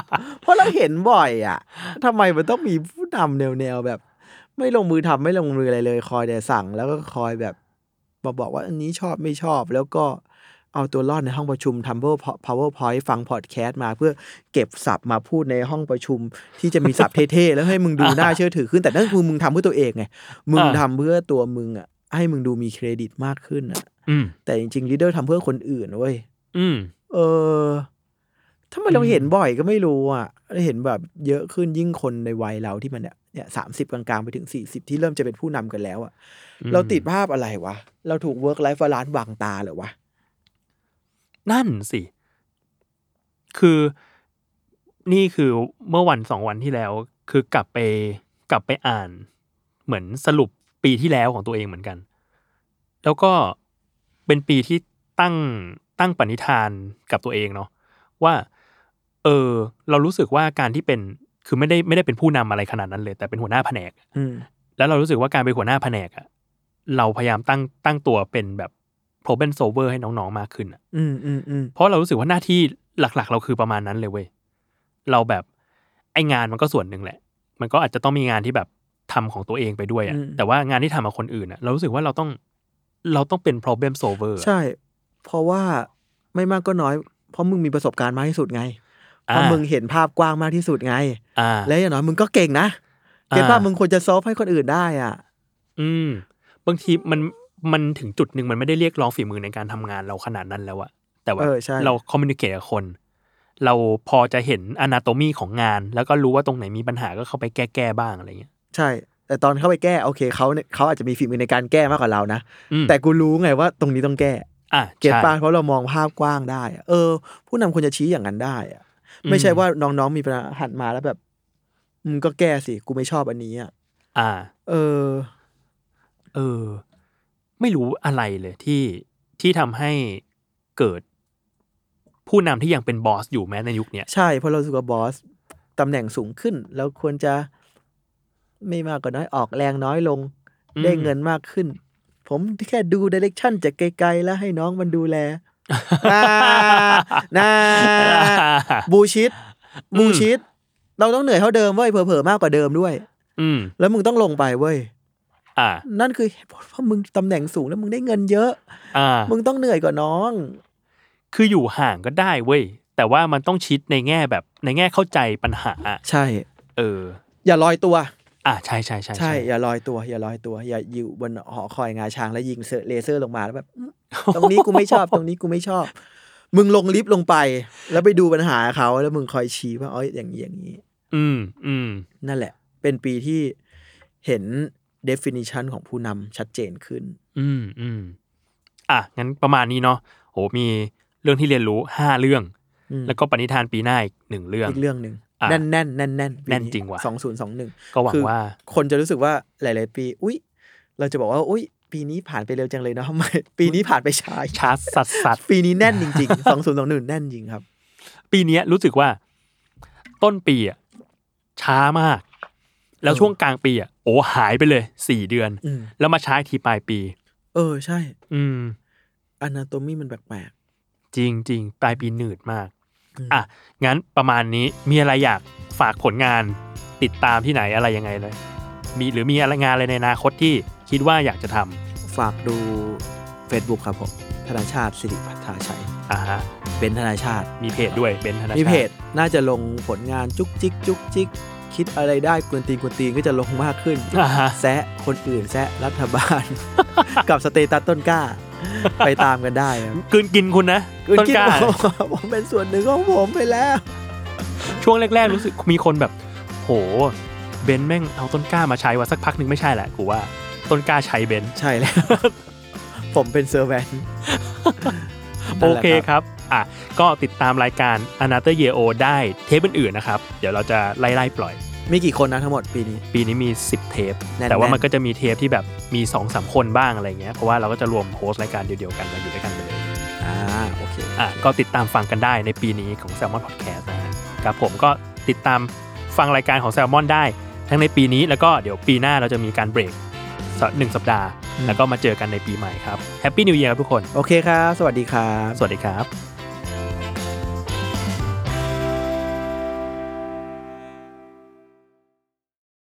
B: เพราะเราเห็นบ่อยอะทำไมมันต้องมีผู้นำแนวแนวๆแบบ ไม่ลงมือทำไม่ลงมืออะไรเลย คอยแต่สั่งแล้วก็คอยแบบมาบอกว่าอันนี้ชอบไม่ชอบแล้วก็ เอาตัวรอดในห้องประชุมทำ PowerPoint ฟังพอดแคสต์มาเพื่อเก็บศัพท์มาพูดในห้องประชุม ที่จะมีศัพท์เท่ๆแล้วให้มึงดูน่าเชื่อถือขึ้นแต่นั่นคือมึงทำเพื่อตัวเองไงมึง
A: อ่า
B: ทำเพื่อตัวมึงอะให้มึงดูมีเครดิตมากขึ้นอะ
A: อืม
B: แต่จริงๆ leader ทำเพื่อคนอื่นเว้ย
A: อืม
B: เออถ้ามันเราเห็นบ่อยก็ไม่รู้อะเห็นแบบเยอะขึ้นยิ่งคนในวัยเราที่มันเนี่ยเนี่ยสามสิบกลางๆ ไปถึงสี่สิบที่เริ่มจะเป็นผู้นำกันแล้วอะ
A: อืม
B: เราติดภาพอะไรวะ เราถูก work-life balance บังตาเหรอวะ
A: นั่นสิ คือนี่คือเมื่อวันสองวันที่แล้ว คือกลับไปกลับไปอ่าน เหมือนสรุปปีที่แล้วของตัวเองเหมือนกัน แล้วก็เป็นปีที่ตั้งตั้งปณิธานกับตัวเองเนาะว่า เออ เรารู้สึกว่าการที่เป็นคือไม่ได้ไม่ได้เป็นผู้นำอะไรขนาดนั้นเลย แต่เป็นหัวหน้าแผนก
B: อืม
A: แล้วเรารู้สึกว่าการเป็นหัวหน้าแผนกอะเราพยายามตั้งตั้งตัวเป็นแบบ problem solver ให้น้องๆมากขึ้นอะ
B: อืมอืมอืม
A: เพราะเรารู้สึกว่าหน้าที่หลักๆ เราคือประมาณนั้นเลยเว้ยเราแบบไองานมันก็ส่วนหนึ่งแหละ มันก็อาจจะต้องมีงานที่แบบทำของตัวเองไปด้วยอะแต่ว่างานที่ทำกับคนอื่นอะเรารู้สึกว่าเราต้องเราต้องเป็น problem solver อะ
B: ใช่ เพราะว่าไม่มากก็น้อย เพราะมึงมีประสบการณ์มากที่สุดไง เพ
A: อ่า
B: ราะมึงเห็นภาพกว้างมากที่สุดไง
A: อ่า
B: และอย่างน้อยมึงก็เก่งนะเก็ต
A: อ่า
B: ว่ามึงควรจะซอฟให้คนอื่นได้อะ
A: อืม บางทีมัน มันถึงจุดหนึ่งมันไม่ได้เรียกร้องฝีมือในการทำงานเราขนาดนั้นแล้วอะแต่ว่า
B: เออใช่
A: เราคอมมิ n นิเค e กับคน เราพอจะเห็นอนาโตมีของงาน แล้วก็รู้ว่าตรงไหนมีปัญหาก็เข้าไปแก้แก้บ้างอะไรเงี้ย
B: ใช่ แต่ตอนเข้าไปแก้โอเคเขาเนี่ยเขาอาจจะมีฝีมือในการแก้มากกว่าเรานะ
A: อืม
B: แต่กูรู้ไงว่าตรงนี้ต้องแก้
A: อะ
B: เก็ต
A: ใช่
B: ป้าเพราะเรามองภาพกว้างได้อะเออ ผู้นำควรจะชี้อย่างนั้นได้อะ
A: อืม
B: ไม่ใช่ว่าน้องๆมีปัญหาหันมาแล้วแบบมึงก็แก้สิกูไม่ชอบอันนี้อะ
A: อ่า
B: เออ
A: เออ ไม่รู้อะไรเลยที่ที่ทำให้เกิดผู้นำที่ยังเป็นบอสอยู่แม้ในยุคเนี้ย
B: ใช่เพราะเรารู้สึกว่าบอสตำแหน่งสูงขึ้น แล้วควรจะไม่มากก็น้อยออกแรงน้อยลง
A: อืม
B: ได้เงินมากขึ้น ผมแค่ดูดิเรกชันจากไกลๆ แล้วให้น้องมันดูแลน่าน่าบูชิดบูชิดเราต้องเหนื่อยเท่าเดิมเว้ยเผลอๆมากกว่าเดิมด้วย
A: อืม
B: แล้วมึงต้องลงไปเว้ย
A: อ่า
B: นั่นคือเหตุผลเพราะมึงตำแหน่งสูงแล้วมึงได้เงินเยอะ
A: อ่า
B: มึงต้องเหนื่อยกว่าน้อง
A: คืออยู่ห่างก็ได้เว้ยแต่ว่ามันต้องชิดในแง่แบบในแง่เข้าใจปัญหา
B: ใช่
A: เออ
B: อย่าลอยตัว
A: อะใช่ใช่ใช่
B: ใช่ อย่าลอยตัว อย่าลอยตัว อย่าอยู่บนหอคอยงาช้างแล้วยิงเซอร์เลเซอร์ลงมาแล้วแบบอื้อตรงนี้กูไม่ชอบ ตรงนี้กูไม่ชอบ มึงลงลิฟต์ลงไป แล้วไปดูปัญหาเขาแล้วมึงคอยชี้ว่าอ๋ออย่างนี้อย่างนี้
A: อืมอืม
B: นั่นแหละ เป็นปีที่เห็น definition ของผู้นำชัดเจนขึ้น
A: อืมอืมอะ งั้นประมาณนี้เนาะโหมีเรื่องที่เรียนรู้ห้าเรื่อง
B: อืม
A: แล้วก็ปณิธานปีหน้าอีกหนึ่งเรื่อง
B: อีกเรื่องหนึ่ง
A: อะ
B: แน่นแน่นแน่นแน่น
A: แน่นจริงว่ะ
B: สองศูนย์สองหนึ่ง
A: ก็หวังว่า
B: คนจะรู้สึกว่าหลาย ๆ ปี อุ๊ยเราจะบอกว่า อุ๊ยปีนี้ผ่านไปเร็วจังเลยเนาะไม่ปีนี้ผ่านไปช้า
A: ชาร์จสัสสัส
B: ปีนี้แน่นจริงๆสองศูนย์สองหนึ่งแน่นจริงครับ
A: ปีเนี้ยรู้สึกว่า ต้นปีอะช้ามาก แล้ว
B: เออ
A: ช่วงกลางปีอะโอ้หายไปเลยสี่เดือน
B: อืม
A: แล้วมาช้าอีกทีปลายปี
B: เออใช่
A: อืม
B: อนาโตมีมันแปลก
A: จริงจริงปลายปีหนืดมาก
B: อืม
A: อะงั้นประมาณนี้มีอะไรอยากฝากผลงานติดตามที่ไหนอะไรยังไงเลย มีหรือมีอะไรงานอะไรในอนาคตที่คิดว่าอยากจะทำ
B: ๆฝากดู Facebook ครับผมธนาชาติสิริพัฒนาชัย
A: อ่าฮะ
B: เป็นธนาชาติ
A: มีเพจด้วยเบนธนาชาติ
B: มีเพจน่าจะลงผลงานจุกจิกจุกจิก คิดอะไรได้กวนตีนกวนตีนก็จะลงมากขึ้น
A: อ่าฮะ
B: แซะคนอื่นแซะรัฐบาล กับ status ต้นกล้า ไปตามกันได้ครับ
A: กลืนกินคุณนะ
B: คุณ
A: ต้น
B: คิด
A: กล้า
B: ว่าผมเป็นส่วนหนึ่งของผมไปแล้ว
A: ช่วงแรกๆรู้สึกมีคนแบบ โห เบนแม่งเอาต้นกล้ามาใช้ว่าสักพักหนึ่งไม่ใช่แหละกูว่า ต้นกล้าใช้เบน
B: ใช่แล้ว ผมเป็นเซอร์แวน
A: โอเคครับ อะก็ติดตามรายการ a n a t h e r Year O ได้เทปอื่นๆนะครับ เดี๋ยวเราจะไล่ๆปล่อย
B: มีกี่คนนะทั้งหมดปีนี้
A: ปีนี้มี 10 เทป
B: แน่นๆ
A: แต่ว่ามันก็จะมีเทปที่แบบมี2อสคนบ้างอะไรเงี้ยเพราะว่าเราก็จะรวมโฮสต์รายการเดียวๆกันมาอยู่ด้วยกันไปเลย
B: อ่าโอเค
A: อะก็ติดตามฟังกันได้ในปีนี้ของ Salmon Podcast นะฮะครับผมก็ติดตามฟังรายการของ Salmon ได้ ทั้งในปีนี้แล้วก็เดี๋ยวปีหน้าเราจะมีการเบรกสักหนึ่งสัปดาห์
B: อืม
A: แล้วก็มาเจอกันในปีใหม่ครับ Happy New Year ครับทุกคน
B: โอเคครับ สวัสดีครับ
A: สวัสดีครับ